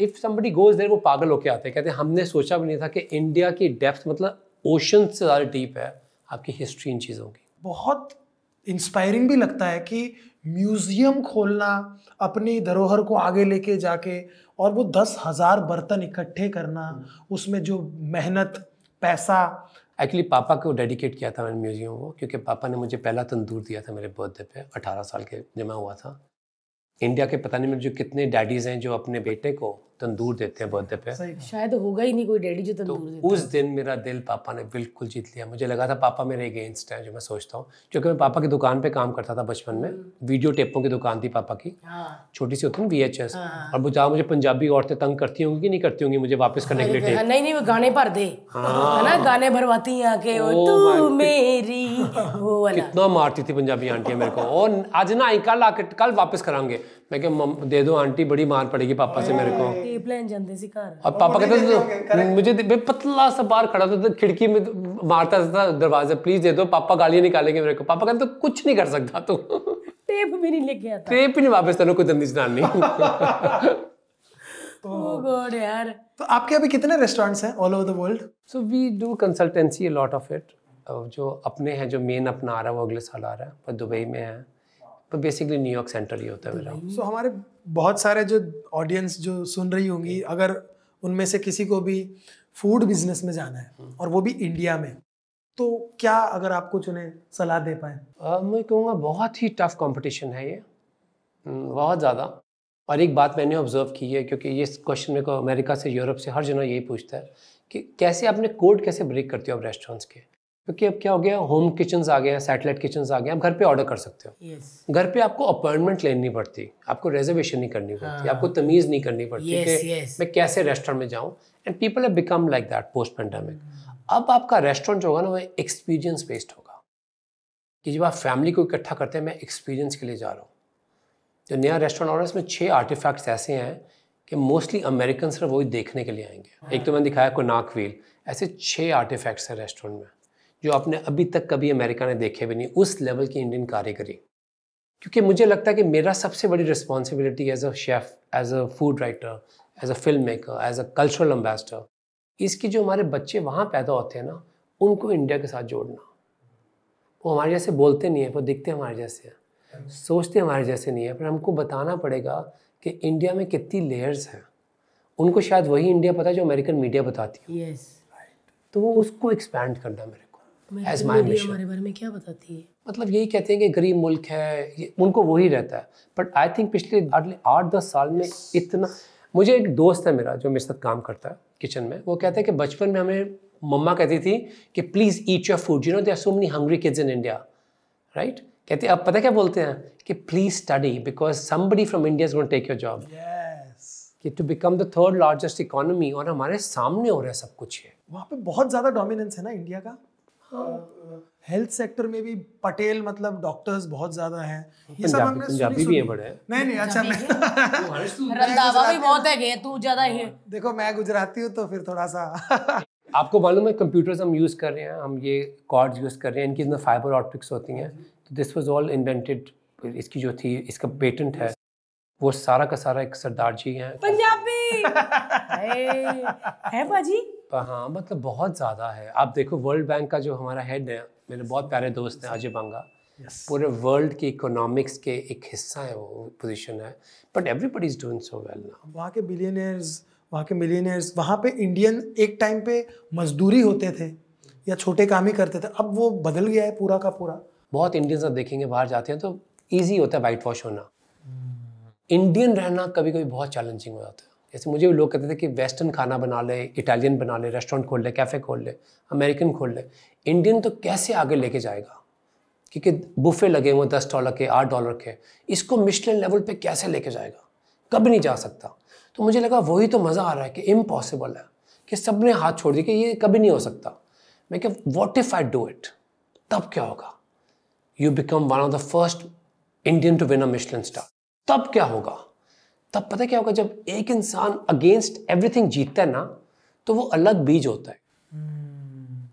इफ़ somebody गोज there वो पागल होके आते हैं कहते हैं हमने सोचा भी नहीं था कि इंडिया की डेप्थ मतलब ओशन से ज़्यादा डीप है आपकी हिस्ट्री इन चीज़ों की। बहुत इंस्पायरिंग भी लगता है कि म्यूज़ियम खोलना अपनी धरोहर को आगे लेके जाके और वो दस हज़ार बर्तन इकट्ठे करना उसमें जो मेहनत पैसा। एक्चुअली पापा को डेडिकेट किया था मैंने म्यूज़ियम को क्योंकि पापा ने मुझे पहला तंदूर दिया था मेरे बर्थडे पे 18 साल के जमा हुआ था। इंडिया के पता नहीं मेरे जो कितने डैडीज़ हैं जो अपने बेटे को तंदूर देते हैं बर्थडे पे। शायद होगा ही नहीं कोई डैडी जो तो तंदूर देता उस दिन मेरा दिल पापा ने बिल्कुल जीत लिया। मुझे लगा था पापा मेरे अगेंस्ट है जो मैं सोचता हूँ। क्योंकि मैं पापा की दुकान पे काम करता था बचपन में। वीडियो टेपों की दुकान थी पापा की। हाँ। छोटी सी होती है ना वी और वो जहाँ मुझे पंजाबी औरतें तंग करती होंगी कि नहीं करती होंगी मुझे वापस करने के लिए हाँ, नहीं नहीं वो गाने भर दे। है ना? गाने भरवाती हैं आके तू मेरी वो वाला। कितना मारती थी पंजाबी आंटियाँ मेरे को। और आज ना आई कल आके कल वापस करांगे। मैं कहा दे दो आंटी बड़ी मार पड़ेगी पापा से मेरे को. और पापा कहते मुझे मैं पतला सा बाहर खड़ा था तो खिड़की में तो मारता था दरवाज़ा प्लीज़ दे दो पापा गालियाँ निकालेंगे मेरे को। पापा कहते तो कुछ नहीं कर सकता तू। टेप भी नहीं लेके आता। टेप ही नहीं वापस तेरे को गंदी जनानी तो आपके अभी कितने रेस्टोरेंट्स हैं all over the world so we do consultancy lot of it जो अपने हैं जो मेन अपना आ रहा है वो अगले साल आ रहा है दुबई में है। पर बेसिकली न्यूयॉर्क सेंटर ही होता है मेरा। सो हमारे बहुत सारे जो ऑडियंस जो सुन रही होंगी अगर उनमें से किसी को भी फ़ूड बिज़नेस में जाना है और वो भी इंडिया में तो क्या अगर आप कुछ उन्हें सलाह दे पाए? मैं कहूँगा बहुत ही टफ कंपटीशन है ये। हम्म, बहुत ज़्यादा। और एक बात मैंने ऑब्ज़र्व की है क्योंकि ये क्वेश्चन मेरे को अमेरिका से यूरोप से हर जगह यही पूछता है कि कैसे आपने कोड कैसे ब्रेक करते हो आप रेस्टोरेंट्स के? क्योंकि अब क्या हो गया? होम किचन्स आ गए हैं सैटेलाइट किचन्स आ गए हैं आप घर पे ऑर्डर कर सकते हो। यस घर पे आपको अपॉइंटमेंट लेनी पड़ती आपको रिजर्वेशन नहीं करनी पड़ती हाँ. आपको तमीज़ नहीं करनी पड़ती Yes, कि yes. मैं कैसे रेस्टोरेंट में जाऊँ। And people have become like that post pandemic अब आपका रेस्टोरेंट जो होगा ना वो एक्सपीरियंस बेस्ड होगा। कि जब आप फैमिली को इकट्ठा करते हैं मैं एक्सपीरियंस के लिए जा रहा हूँ। जो नया रेस्टोरेंट और इसमें छः आर्टिफैक्ट्स ऐसे हैं कि मोस्टली अमेरिकन सिर्फ़ वही देखने के लिए आएँगे। एक तो मैंने दिखाया कोनाक व्हील ऐसे छः आर्टिफैक्ट्स हैं रेस्टोरेंट में। जो आपने अभी तक कभी अमेरिका ने देखे भी नहीं उस लेवल की इंडियन कारीगरी क्योंकि मुझे लगता है कि मेरा सबसे बड़ी responsibility as a chef as a food writer as a film maker as a cultural ambassador इसकी जो हमारे बच्चे वहाँ पैदा होते हैं ना उनको इंडिया के साथ जोड़ना। वो हमारे जैसे बोलते नहीं है वो दिखते हमारे जैसे हैं सोचते हमारे जैसे नहीं है पर हमको बताना पड़ेगा कि इंडिया में कितनी लेयर्स हैं। उनको शायद वही इंडिया पता है जो अमेरिकन मीडिया बताती है। यस तो वो उसको एक्सपैंड करना मेरे एज माई मिशन हमारे बारे में क्या बताती है? मतलब यही कहते हैं कि गरीब मुल्क है उनको वही रहता है। बट आई थिंक पिछले आठ दस साल में इतना मुझे एक दोस्त है मेरा जो मेरे साथ काम करता है किचन में। वो कहता है कि बचपन में हमें मम्मा कहती थी कि please eat your food you know there are so many hungry kids in India right कहते हैं अब पता क्या बोलते हैं? कि please study because somebody from India is going take your job कि to become the third largest economy और हमारे सामने हो रहा है सब कुछ ये। वहाँ पे बहुत ज़्यादा डोमिनेंस है ना इंडिया का? हेल्थ सेक्टर में भी पटेल मतलब डॉक्टर्स बहुत ज़्यादा हैं। ये सब हमने पंजाबी सुनी भी हैं बड़े। नहीं नहीं अच्छा मैं रंधावा भी बहुत है। तू ज़्यादा ही देखो मैं गुजराती हूँ तो फिर थोड़ा सा आपको मालूम है कंप्यूटर्स हम यूज़ कर रहे हैं हम ये कॉर्ड्स यूज़ कर रहे हैं इनकी अंदर फाइबर ऑप्टिक्स होती हैं। तो दिस वाज ऑल इन्वेंटेड इसकी जो थी इसका पेटेंट है वो सारा का सारा एक सरदार जी हैं। पंजाबी है है बाजी हाँ मतलब बहुत ज़्यादा है। आप देखो वर्ल्ड बैंक का जो हमारा हेड है मेरे बहुत प्यारे दोस्त हैं अजय बंगा। यस पूरे वर्ल्ड की इकोनॉमिक्स के एक हिस्सा है वो पोजीशन है। But everybody is doing so well now वहाँ के बिलियनियर्स वहाँ के मिलियनियर्स वहाँ पे इंडियन एक टाइम पे मजदूरी होते थे या छोटे काम ही करते थे अब वो बदल गया है पूरा का पूरा। बहुत इंडियंस आप देखेंगे बाहर जाते हैं तो ईजी होता है वाइट वॉश होना इंडियन रहना कभी कभी बहुत चैलेंजिंग हो जाता है। जैसे मुझे भी लोग कहते थे कि वेस्टर्न खाना बना ले, इटालियन बना ले, रेस्टोरेंट खोल ले, कैफ़े खोल ले, अमेरिकन खोल ले। इंडियन तो कैसे आगे लेके जाएगा? क्योंकि बुफे लगे हुए दस डॉलर के, आठ डॉलर के, इसको मिशलिन लेवल पे कैसे लेके जाएगा? कभी नहीं जा सकता। तो मुझे लगा वही तो मज़ा आ रहा है कि इम्पॉसिबल है, कि सबने हाथ छोड़ दिया कि ये कभी नहीं हो सकता। मैं क्या what if I do it तब क्या होगा? You become one of the first Indian to win a Michelin star तब क्या होगा? तब पता क्या होगा जब एक इंसान अगेंस्ट एवरीथिंग जीतता है ना तो वो अलग बीज होता है।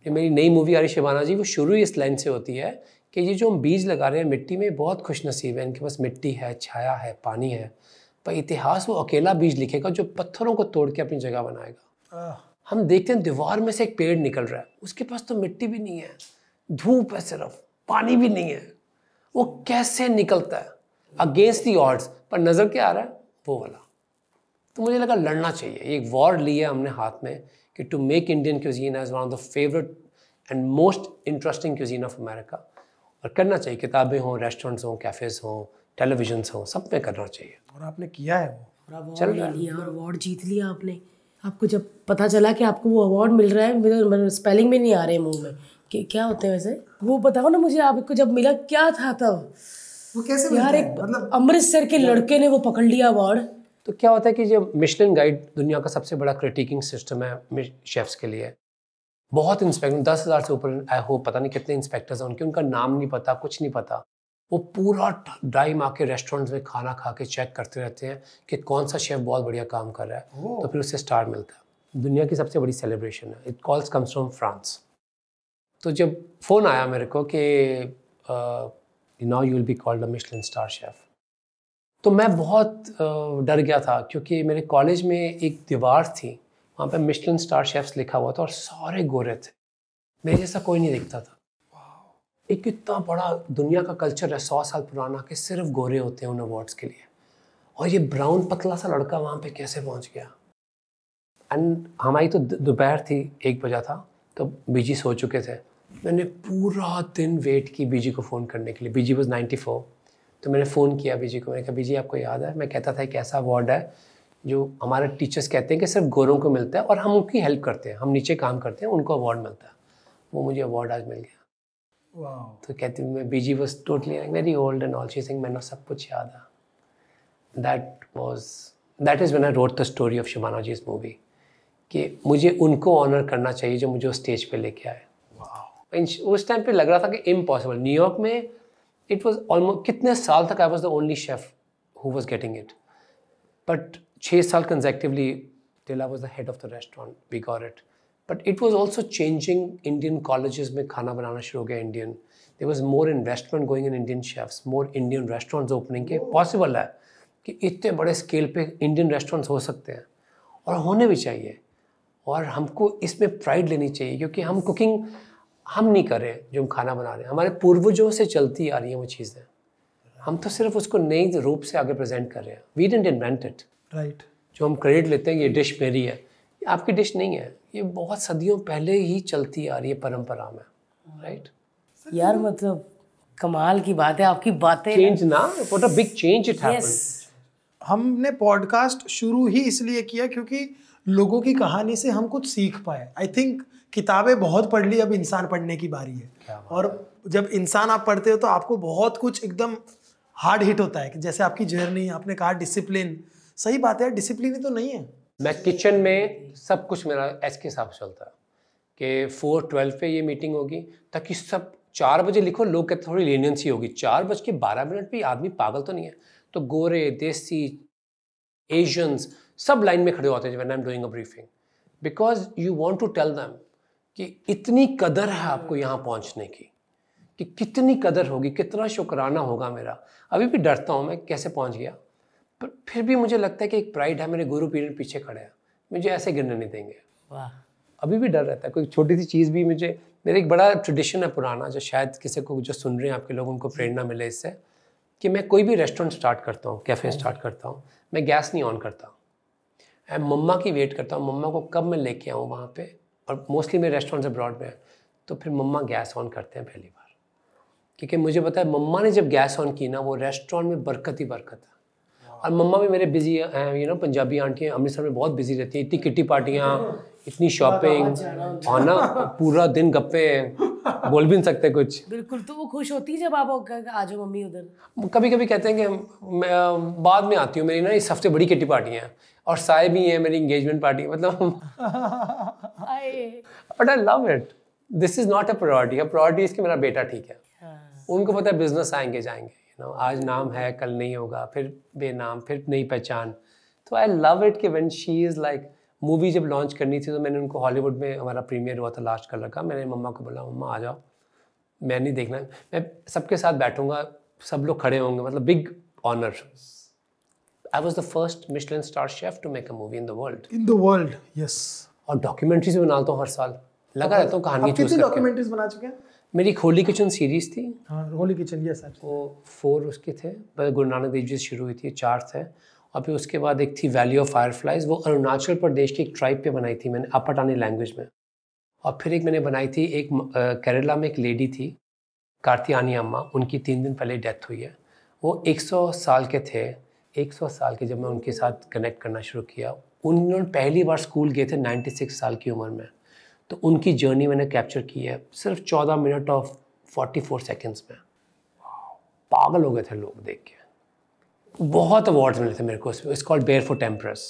ये मेरी नई मूवी आ रही शिवाना जी वो शुरू ही इस लाइन से होती है कि ये जो हम बीज लगा रहे हैं मिट्टी में बहुत खुश नसीब है इनके पास मिट्टी है छाया है पानी है पर इतिहास वो अकेला बीज लिखेगा जो पत्थरों को तोड़ के अपनी जगह बनाएगा। हम देखते हैं दीवार में से एक पेड़ निकल रहा है उसके पास तो मिट्टी भी नहीं है धूप है सिर्फ़ पानी भी नहीं है। वो कैसे निकलता है? अगेंस्ट दी ऑड्स पर नज़र क्या आ रहा है? वो वाला। तो मुझे लगा लड़ना चाहिए। एक वॉर लिया हमने हाथ में कि to make Indian cuisine as one of the favourite and most interesting cuisine of America और करना चाहिए। किताबें हों रेस्टोरेंट्स हों कैफ़ेज़ हों टेलीविजन्स हों सब में करना चाहिए। और आपने किया है वो? चल रहा लिया और अवार्ड जीत लिया आपने। आपको जब पता चला कि आपको वो अवार्ड मिल रहा है स्पेलिंग में नहीं आ रहे मुँह में। कि क्या होते हैं वैसे? वो बताओ ना मुझे आपको जब मिला क्या था तब? वो कैसे यार एक मतलब अमृतसर के लड़के ने वो पकड़ लिया अवार्ड तो क्या होता है कि जो मिशलिन गाइड दुनिया का सबसे बड़ा क्रिटिकिंग सिस्टम है शेफ्स के लिए बहुत इंस्पेक्टर दस हज़ार से ऊपर आई होप पता नहीं कितने इंस्पेक्टर्स हैं उनके उनका नाम नहीं पता कुछ नहीं पता। वो पूरा टाइम आके रेस्टोरेंट्स में खाना खा के चेक करते रहते हैं कि कौन सा शेफ बहुत बढ़िया काम कर रहा है। तो फिर उससे स्टार मिलता है। दुनिया की सबसे बड़ी सेलिब्रेशन है। It calls comes from France तो जब फ़ोन आया मेरे को कि now you will be called a Michelin star chef तो मैं बहुत डर गया था क्योंकि मेरे कॉलेज में एक दीवार थी वहाँ पे मिशलिन स्टार शेफ्स लिखा हुआ था और सारे गोरे थे। मेरे जैसा कोई नहीं दिखता था। एक इतना बड़ा दुनिया का कल्चर है सौ साल पुराना कि सिर्फ़ गोरे होते हैं उन अवार्ड्स के लिए। और ये ब्राउन पतला सा लड़का वहाँ पे कैसे पहुँच गया? एंड हमारी तो दोपहर थी एक बजा था तो बिज़ी सो चुके थे। मैंने पूरा दिन वेट की बीजी को फ़ोन करने के लिए। बीजी वॉज़ नाइन्टी फोर तो मैंने फ़ोन किया बीजी को। मैंने कहा बीजी आपको याद है? मैं कहता था एक ऐसा अवार्ड है जो हमारे टीचर्स कहते हैं कि सिर्फ़ गोरों को मिलता है और हम उनकी हेल्प करते हैं। हम नीचे काम करते हैं उनको अवार्ड मिलता है। वो मुझे अवार्ड आज मिल गया। वाह तो कहती my Beeji was totally very old and all she sing मैंने सब कुछ याद है। That was that is when I wrote the story of Shimana ji इस मूवी कि मुझे उनको ऑनर करना चाहिए जो मुझे उस स्टेज पे लेके आए। उस टाइम पे लग रहा था कि इम्पॉसिबल न्यूयॉर्क में इट वॉज़ ऑलमोस्ट कितने साल तक I was the only chef who was getting it but छः साल consecutively till I was the head of the restaurant we got it but it was also changing Indian college में खाना बनाना शुरू हो गया Indian there was more investment going in Indian chefs more Indian restaurants opening के possible है कि इतने बड़े स्केल पर इंडियन रेस्टोरेंट्स हो सकते हैं। और होने भी चाहिए। और हमको इसमें प्राइड लेनी चाहिए, क्योंकि हम कुकिंग. हम नहीं कर रहे हैं जो हम खाना बना रहे हैं। हमारे पूर्वजों से चलती आ रही हैं वो चीज़ें। हम तो सिर्फ़ उसको नई रूप से आगे प्रेजेंट कर रहे हैं। We didn't invent it right जो हम क्रेडिट लेते हैं ये डिश मेरी है। ये आपकी डिश नहीं है। ये बहुत सदियों पहले ही चलती आ रही है परंपरा में। Right right? यार मतलब कमाल की बात है आपकी बातें चेंज ना what a big change it happened हमने पॉडकास्ट शुरू ही इसलिए किया क्योंकि लोगों की कहानी से हम कुछ सीख पाए। आई थिंक किताबें बहुत पढ़ ली अब इंसान पढ़ने की बारी है। और जब इंसान आप पढ़ते हो तो आपको बहुत कुछ एकदम हार्ड हिट होता है कि जैसे आपकी जर्नी आपने कहा डिसिप्लिन सही बात है डिसिप्लिन ही तो नहीं है। मैं किचन में सब कुछ मेरा एस के हिसाब से चलता है कि फोर ट्वेल्व पे ये मीटिंग होगी ताकि सब चार बजे लिखो लोग कहते थोड़ी लीनियंसी होगी। चार बज के बारह मिनट भी आदमी पागल तो नहीं है। तो गोरे देसी एशियंस सब लाइन में खड़े होते हैं when I am doing a briefing because you want to tell them कि इतनी कदर है आपको यहाँ पहुँचने की कि कितनी कदर होगी कितना शुक्राना होगा मेरा। अभी भी डरता हूँ मैं कैसे पहुँच गया। पर फिर भी मुझे लगता है कि एक प्राइड है मेरे गुरु पीरियड पीछे खड़े हैं। मुझे ऐसे गिरने नहीं देंगे। वाह। अभी भी डर रहता है। कोई छोटी सी चीज़ भी मुझे मेरा एक बड़ा ट्रेडिशन है पुराना जो शायद किसी को जो सुन रहे हैं आपके लोग उनको प्रेरणा मिले इससे कि मैं कोई भी रेस्टोरेंट स्टार्ट करता हूँ कैफ़े स्टार्ट करता हूँ मैं गैस नहीं ऑन करता। मैं मम्मा की वेट करता हूँ मम्मा को कब मैं लेके आऊँ वहाँ पे? और मोस्टली मेरे रेस्टोरेंट्स अब्रॉड में तो फिर मम्मा गैस ऑन करते हैं पहली बार। क्योंकि मुझे पता है मम्मा ने जब गैस ऑन की ना वो रेस्टोरेंट में बरकत ही बरकत है। और मम्मा भी मेरे बिज़ी हैं यू नो पंजाबी आंटियाँ अमृतसर में बहुत बिज़ी रहती हैं इतनी किट्टी पार्टियाँ इतनी शॉपिंग और ना पूरा दिन गप्पे बोल भी नहीं सकते कुछ। बिल्कुल तो वो खुश होती है जब आप आ जाओ मम्मी उधर। कभी कभी कहते हैं कि मैं बाद में आती हूँ मेरी ना इस हफ़्ते बड़ी किट्टी पार्टियाँ हैं और साय भी हैं मेरी इंगेजमेंट पार्टी मतलब but I love it this is not a priority a priority इसके मेरा बेटा ठीक है। हाँ, उनको पता है बिज़नेस आएँगे जाएँगे यू नो आज नाम है कल नहीं होगा फिर बेनाम फिर नई पहचान। तो आई लव इट कि when she is like movie जब लॉन्च करनी थी तो मैंने उनको हॉलीवुड में हमारा प्रीमियर हुआ था लास्ट कलर का। मैंने मम्मा को बोला मम्मा आ जाओ। मैं नहीं देखना। मैं सबके साथ बैठूँगा सब लोग खड़े होंगे मतलब big honour I was the first Michelin star chef to make a movie in the world in the world yes और डॉक्यूमेंट्रीज भी बनाता हूँ हर साल। लगा रहता हूँ कहानी कितनी डॉक्यूमेंट्रीज बना चुके हैं? मेरी होली किचन सीरीज़ थी। हाँ होली किचन यस वो फोर उसके थे गुरु नानक देव जी से शुरू हुई थी चार थे। और फिर उसके बाद एक थी वैली ऑफ़ फायरफ्लाइज वो अरुणाचल प्रदेश की एक ट्राइब पे बनाई थी मैंने अपाटानी लैंग्वेज में। और फिर एक मैंने बनाई थी, एक केरला में एक लेडी थी कार्तियानी अम्मा उनकी तीन दिन पहले डेथ हुई है। वो 100 साल के थे 100 साल के जब मैं उनके साथ कनेक्ट करना शुरू किया, उन्होंने पहली बार स्कूल गए थे 96 साल की उम्र में। तो उनकी जर्नी मैंने कैप्चर की है, सिर्फ़ 14 मिनट ऑफ़ 44 सेकंड्स में। पागल हो गए थे लोग देख के। बहुत अवार्ड्स मिले थे मेरे को उसमें। It's called bare for tempers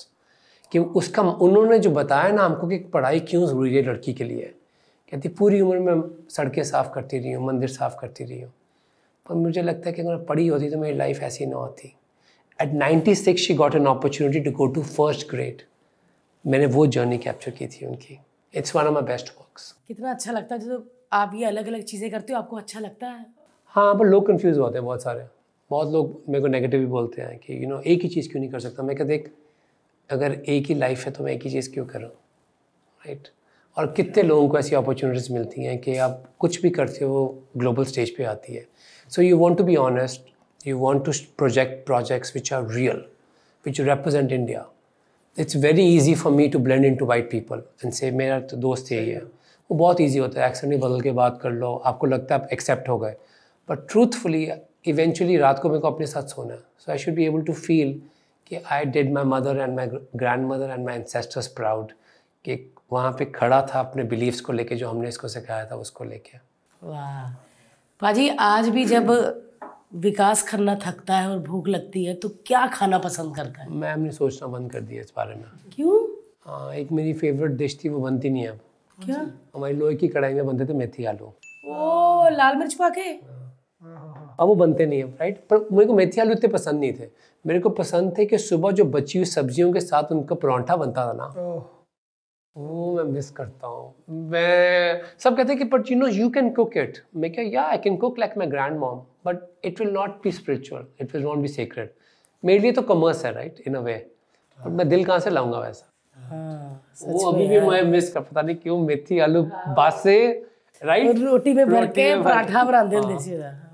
कि उसका उन्होंने जो बताया ना हमको कि पढ़ाई क्यों ज़रूरी है लड़की के लिए। कहती पूरी उम्र में सड़कें साफ़ करती रही हूँ मंदिर साफ़ करती रही हूँ। पर मुझे लगता है कि अगर पढ़ी होती तो मेरी लाइफ ऐसी ना होती। At 96 six she got an opportunity to go to first grade मैंने वो जर्नी कैप्चर की थी उनकी। It's one of my best works कितना अच्छा लगता है जब आप ये अलग अलग चीज़ें करते हो आपको अच्छा लगता है? हाँ पर लोग कन्फ्यूज़ होते हैं बहुत सारे। बहुत लोग मेरे को नेगेटिव भी बोलते हैं कि यू नो एक ही चीज़ क्यों नहीं कर सकता? मैं कहते, देख, अगर एक ही लाइफ है तो मैं एक ही चीज़ क्यों करूँ? राइट और कितने लोगों को ऐसी अपॉर्चुनिटीज़ मिलती हैं कि आप कुछ भी करते हो वो ग्लोबल स्टेज पे आती है। So you want to be honest you want to project projects which are real which represent India it's very easy for me to blend in to white people and से मेरा तो दोस्त यही है। वो बहुत ईजी होता है। एक्सेंट ही बदल के बात कर लो। आपको लगता है आप एक्सेप्ट हो गए। बट ट्रूथफुली इवेंचुअली रात को मेरे को अपने साथ सोना है। So I should be able to feel कि I did my mother and my grandmother and my ancestors proud कि वहाँ पे खड़ा था अपने बिलीव्स को लेके जो हमने इसको सिखाया था उसको लेके। वाह। पाजी आज भी जब विकास खन्ना थकता है और भूख लगती है तो क्या खाना पसंद करता है? मैं हमने सोचना बंद कर दिया इस बारे में। क्यों? हाँ एक मेरी फेवरेट डिश थी वो बनती नहीं अब। क्या? हमारी लोहे की कढ़ाई में बनते थे मेथी आलू। ओ लाल मिर्च पाके? अब वो बनते नहीं है राइट पर मेरे को मेथी आलू इतने पसंद नहीं थे। मेरे को पसंद थे कि सुबह जो बची हुई सब्जियों के साथ उनका परौंठा बनता था ना। वो मैं मिस करता हूँ। मैं सब कहते हैं कि but you know you can cook it मैं क्या या I can cook like my grandmom but it will not be spiritual it will not be secret मेरे लिए तो कॉमर्स है right in a way but मैं दिल कहाँ से लाऊँगा वैसा? हाँ, वो अभी भी मैं मिस कर पता नहीं क्यों मेथी आलू बासे राइट रोटी में भर के पराठा बना दे हाँ, हाँ,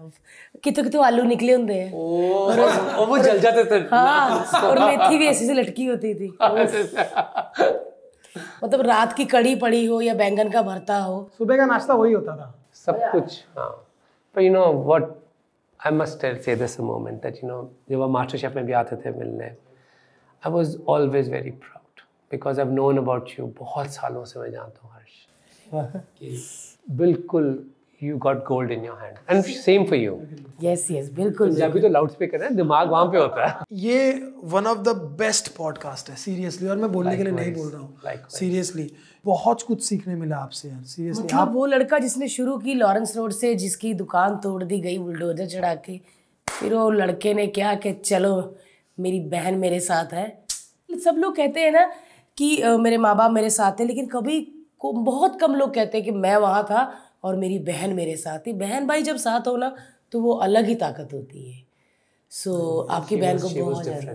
कितने कितने आलू निकले होंगे हैं ओ वो जल जाते थे। हाँ और मेथी भी ऐसे से लटकी होती थी। मतलब रात की कड़ी पड़ी हो या बैंगन का भरता हो। सुबह का नाश्ता वही होता था। सब कुछ हाँ। पर you know what I must say this moment that you know जब हम मास्टर शेफ में भी आते थे मिलने I was always very proud because I known about you बहुत सालों से मैं जानता हूँ हर्ष। बिल्कुल you got gold in your hand and same for you yes yes बिल्कुल पंजाबी तो लाउड स्पीकर है दिमाग वहाँ पे होता है। ये one of the best podcast है सीरियसली और मैं बोलने के लिए नहीं बोल रहा हूँ. सीरियसली बहुत कुछ सीखने मिला आपसे यार सीरियसली मतलब आप वो लड़का जिसने शुरू की लॉरेंस रोड से जिसकी दुकान तोड़ दी गई बुलडोजर चढ़ा के फिर वो लड़के ने क्या कि चलो मेरी बहन मेरे साथ है। सब लोग कहते हैं ना कि मेरे माँ बाप मेरे साथ थे लेकिन कभी को बहुत कम लोग कहते हैं कि मैं वहाँ था और मेरी बहन मेरे साथ थी। बहन भाई जब साथ हो ना तो वो अलग ही ताकत होती है। सो so, आपकी बहन को बहुत ज़्यादा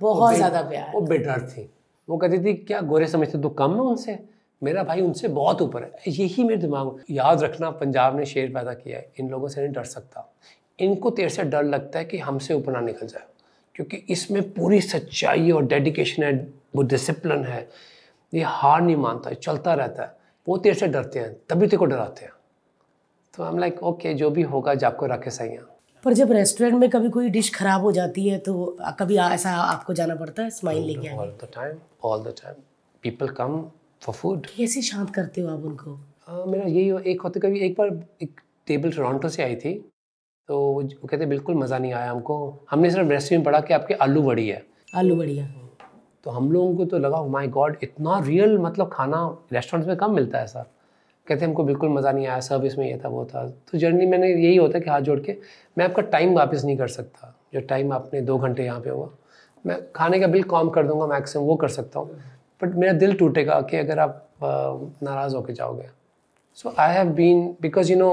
बहुत ज़्यादा प्यार वो बेडर थी। वो कहती थी क्या गोरे समझते तो कम है उनसे? मेरा भाई उनसे बहुत ऊपर है। यही मेरे दिमाग में याद रखना पंजाब ने शेर पैदा किया है। इन लोगों से नहीं डर सकता। इनको तेरे से डर लगता है कि हमसे ऊपर ना निकल जाए। क्योंकि इसमें पूरी सच्चाई और डेडिकेशन है वो डिसिप्लिन है। ये हार नहीं मानता है चलता रहता है। वो तेरे से डरते हैं तभी तेरे को डराते हैं। तो हम लाइक ओके जो भी होगा जाको रखे सही हैं पर जब रेस्टोरेंट में कभी कोई डिश खराब हो जाती है तो कभी ऐसा आपको जाना पड़ता है स्माइल लेके all the time all the time people come for food कैसे शांत करते हो आप उनको? हाँ मेरा यही हो- एक होते कभी एक बार एक टेबल टोरंटो से आई थी तो वो कहते बिल्कुल मज़ा नहीं आया हमको। हमने सिर्फ़ में पढ़ा कि आपके आलू बड़ी है। आलू बढ़िया। तो हम लोगों को तो लगा माई गॉड इतना रियल मतलब खाना रेस्टोरेंट्स में कम मिलता है सर? कहते हमको बिल्कुल मज़ा नहीं आया सर्विस में ये था, वो था। तो जर्नी मैंने यही होता है कि हाथ जोड़ के मैं आपका टाइम वापस नहीं कर सकता। जो टाइम आपने दो घंटे यहाँ पे हुआ, मैं खाने का बिल कम कर दूँगा मैक्सिमम वो कर सकता हूँ। बट मेरा दिल टूटेगा कि अगर आप नाराज़ होके जाओगे। So I have been because you know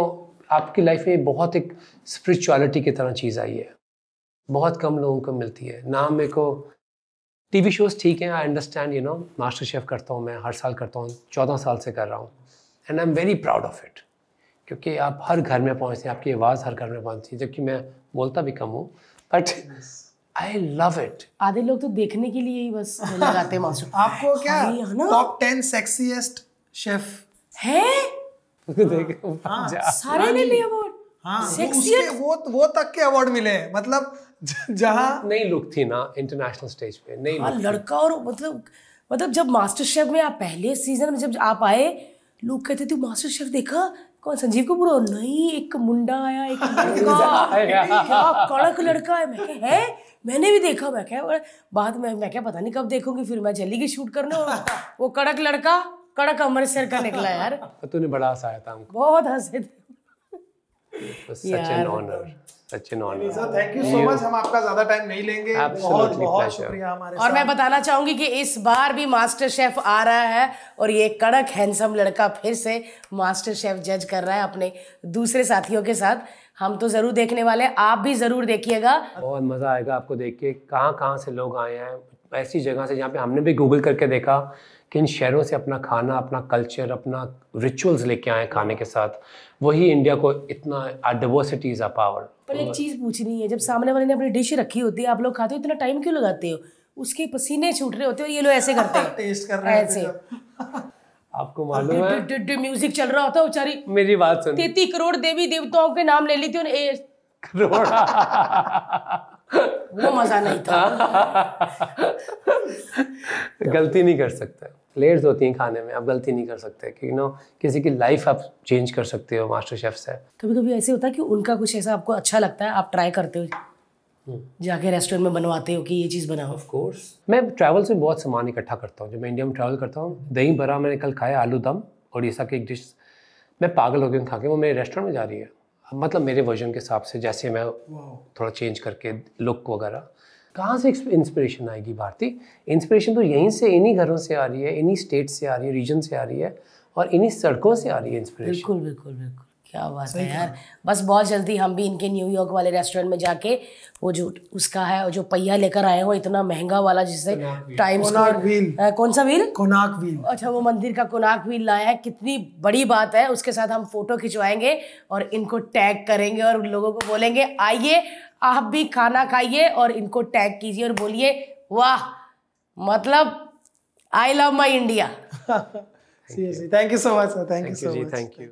आपकी लाइफ में बहुत एक स्पिरिचुअलिटी की तरह चीज़ आई है। बहुत कम लोगों को मिलती है। ना मेरे को टीवी शोज़ ठीक हैं I understand you know MasterChef करता हूँ मैं हर साल करता हूँ चौदह साल से कर रहा हूँ and I am very proud of it क्योंकि आप हर घर में पहुँचते हैं आपकी आवाज़ हर घर में पहुँचती है जबकि मैं बोलता भी कम हूँ बट आई लव इट आधे लोग तो देखने के लिए ही बस लगाते हैं मास्टर। आपको क्या हाँ, है? टॉप टेन सेक्सीएस्ट शेफ है? सारे ने लिया अवार्ड हाँ वो वो वो तक के अवार्ड मिले हैं। मतलब जहाँ नई लुक थी ना इंटरनेशनल स्टेज पे नई हाँ लड़का और मतलब मतलब जब मास्टर शेफ में आप पहले सीज़न में जब आप आए लोग कहते थे मास्टर शेफ देखा कौन संजीव कपूर? और नहीं एक मुंडा आया एक लड़का। क्या कड़क लड़का है? मैं क्या है? मैंने भी देखा। मैं क्या बाद में मैं क्या पता नहीं कब देखूँगी फिर मैं चली गई शूट करने और वो कड़क लड़का कड़क अमृतसर का निकला यार। तूने बड़ा हंसाया था हमको। बहुत हंसे थे। Such an honour such an honour sir thank you so much हम आपका ज़्यादा टाइम नहीं लेंगे। बहुत Absolutely बहुत pleasure. शुक्रिया हमारे और मैं बताना चाहूँगी कि इस बार भी मास्टर शेफ आ रहा है और ये कड़क हैंडसम लड़का फिर से मास्टर शेफ जज कर रहा है अपने दूसरे साथियों के साथ। हम तो ज़रूर देखने वाले हैं। आप भी ज़रूर देखिएगा। बहुत मज़ा आएगा आपको देख के। कहाँ कहाँ से लोग आए हैं? ऐसी जगह से जहाँ पे हमने भी गूगल करके देखा कि इन शहरों से अपना खाना अपना कल्चर अपना रिचुअल्स लेके आए खाने के साथ। वही इंडिया को इतना डिवर्सिटी इज़ अ पावर पर एक चीज़ पूछनी है जब सामने वाले ने अपनी डिश रखी होती है आप लोग खाते हो इतना टाइम क्यों लगाते हो? उसके पसीने छूट रहे होते हो ये लोग ऐसे करते हैं। टेस्ट कर रहे हैं ऐसे। आपको मालूम है? डु- डु- डु- म्यूज़िक चल रहा होता है बेचारी मेरी बात सुन। तेती करोड़ देवी देवताओं के नाम ले ली थी उन्हें ए- वो मज़ा नहीं था। गलती नहीं कर सकते। लेयर्स होती हैं खाने में आप गलती नहीं कर सकते क्योंकि नो किसी की लाइफ आप चेंज कर सकते हो मास्टर शेफ से। कभी कभी ऐसे होता है कि उनका कुछ ऐसा आपको अच्छा लगता है आप ट्राई करते हो जाके रेस्टोरेंट में बनवाते हो कि ये चीज़ बनाओ। ऑफ़ कोर्स मैं ट्रैवल से बहुत सामान इकट्ठा करता हूँ जब मैं इंडिया में ट्रैवल करता हूँ दही भरा मैंने कल खाया आलू दम उड़ीसा की एक डिश मैं पागल हो गया खा के वो मेरे रेस्टोरेंट में जा रही है। मतलब मेरे वर्जन के हिसाब से जैसे मैं थोड़ा चेंज करके लुक वगैरह। कहाँ से इंस्पिरेशन आएगी भारती? इंस्पिरेशन तो यहीं से, इन्हीं घरों से आ रही है, इन्हीं स्टेट से आ रही है रीजन से आ रही है, और इन्हीं सड़कों से आ रही है इंस्पिरेशन बिल्कुल बिल्कुल बिल्कुल। क्या बात है यार। बस बहुत जल्दी हम भी इनके न्यूयॉर्क वाले रेस्टोरेंट में जाके वो जो उसका है जो पहिया लेकर आए हो इतना महँगा वाला जिससे टाइम व्हील। कौन सा व्हील? कोनाक व्हील। अच्छा वो मंदिर का कोनाक व्हील लाया है। कितनी बड़ी बात है। उसके साथ हम फ़ोटो खिंचवाएँगे और इनको टैग करेंगे और लोगों को बोलेंगे आइए आप भी खाना खाइए और इनको टैग कीजिए और बोलिए वाह मतलब I love my India thank you so much sir thank you so ji much thank you